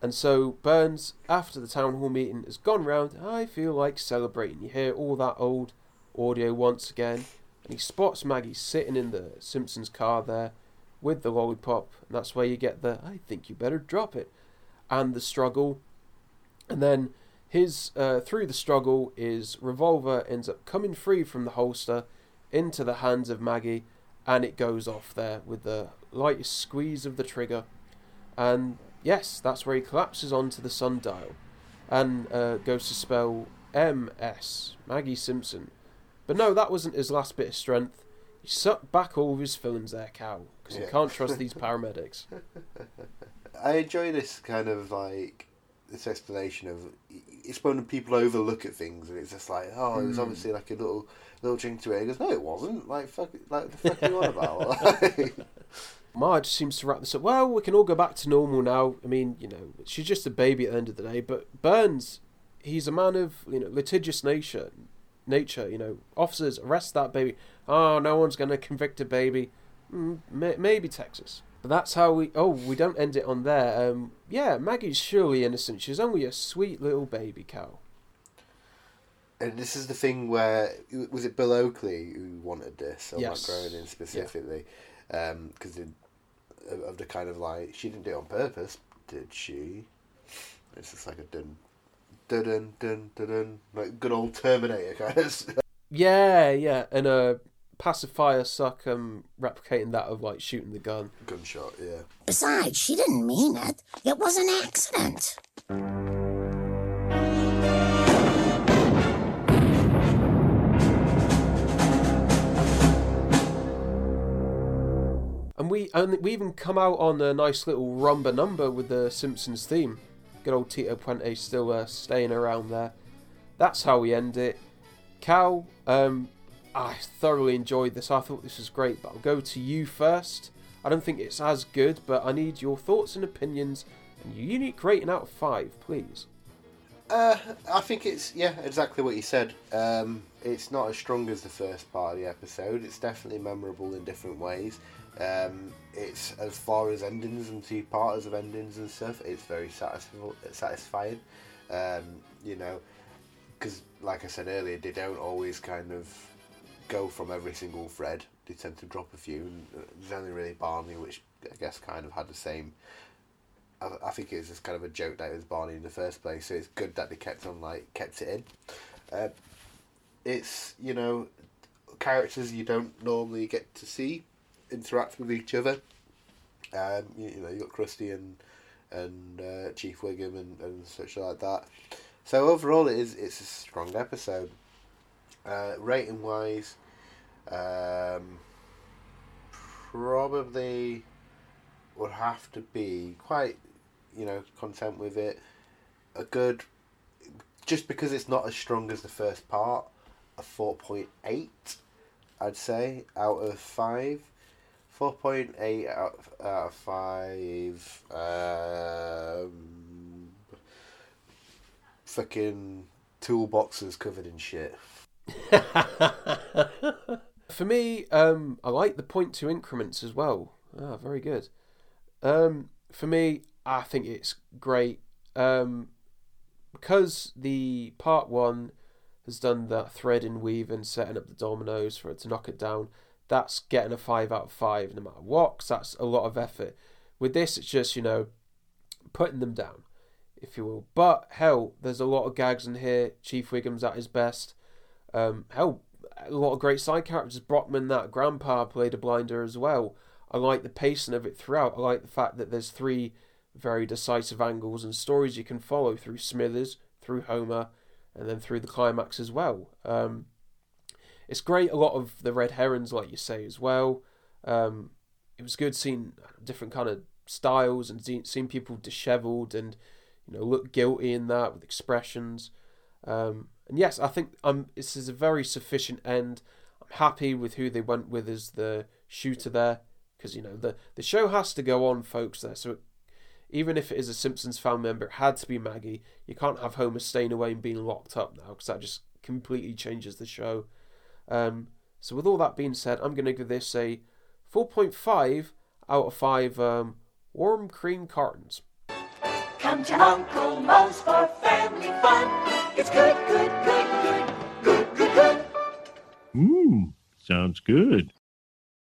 And so Burns, after the town hall meeting has gone round, I feel like celebrating. You hear all that old audio once again, and he spots Maggie sitting in the Simpsons car there with the lollipop, and that's where you get the I think you better drop it, and the struggle, and then his uh, through the struggle his revolver ends up coming free from the holster into the hands of Maggie, and it goes off there with the lightest squeeze of the trigger, and yes, that's where he collapses onto the sundial, and uh, goes to spell M S Maggie Simpson, but no, that wasn't his last bit of strength. He sucked back all of his fillings there, Cal, because Yeah. he can't trust these paramedics. I enjoy this kind of like this explanation of it's when people overlook at things and it's just like oh it was Mm. obviously like a little little drink to it. He goes no it wasn't like fuck like the fuck you on about? Marge seems to wrap this up. Well, we can all go back to normal now. I mean, you know, she's just a baby at the end of the day. But Burns, he's a man of you know litigious nature. Nature, you know, officers arrest that baby. Oh, no one's going to convict a baby. Mm, maybe Texas. But that's how we. Oh, we don't end it on there. Um, yeah, Maggie's surely innocent. She's only a sweet little baby Cal. and this is the thing where was it Bill Oakley who wanted this or Yes. Matt Groening specifically because of the kind of like she didn't do it on purpose, did she? It's just like a dun dun dun dun dun, dun like good old Terminator kind of. Yeah, yeah, and uh, pacifier suck um replicating that of like shooting the gun. Gunshot, yeah. Besides, she didn't mean it. It was an accident. And we and we even come out on a nice little rumba number with the Simpsons theme. Good old Tito Puente still uh, staying around there. That's how we end it. Cal, um, I thoroughly enjoyed this. I thought this was great, but I'll go to you first. I don't think it's as good, but I need your thoughts and opinions and your unique rating out of five, please. Uh, I think it's yeah, exactly what you said. Um, it's not as strong as the first part of the episode. It's definitely memorable in different ways. Um, it's as far as endings and two parters of endings and stuff. It's very satisfying. Um, you know, because like I said earlier, they don't always kind of go from every single thread. They tend to drop a few. And uh, there's only really Barney, which I guess kind of had the same I, I think it was just kind of a joke that it was Barney in the first place. So it's good that they kept on like kept it in. Uh, it's you know characters you don't normally get to see interact with each other. Um, you, you know you got Krusty and and uh, Chief Wiggum and, and such like that. So overall, it is it's a strong episode. Uh, rating wise, um, probably would have to be quite, you know, content with it. A good, just because it's not as strong as the first part, a 4.8, I'd say, out of 5. 4.8 out of, out of 5. Um, fucking toolboxes covered in shit. For me, um, I like the point two increments as well. Ah, very good. Um, for me, I think it's great. Um, because the part one has done that thread and weave and setting up the dominoes for it to knock it down. That's getting a five out of five no matter what. 'cause that's a lot of effort. With this, it's just you know putting them down, if you will. But hell, there's a lot of gags in here. Chief Wiggum's at his best. Um, hell, a lot of great side characters. Brockman, that grandpa, played a blinder as well. I like the pacing of it throughout. I like the fact that there's three very decisive angles and stories you can follow through Smithers, through Homer, and then through the climax as well. Um, it's great. A lot of the red herons, like you say, as well. Um, it was good seeing different kind of styles and seeing people dishevelled and you know look guilty in that with expressions. Um, and yes, I think um, this is a very sufficient end. I'm happy with who they went with as the shooter there because you know the the show has to go on, folks. There, so even if it is a Simpsons family member, it had to be Maggie. You can't have Homer staying away and being locked up now because that just completely changes the show. Um, so with all that being said, I'm going to give this a 4.5 out of 5 um, warm cream cartons. Come to Uncle Moe's for family fun. It's good, good, good, good, good, good, good. Mmm, sounds good.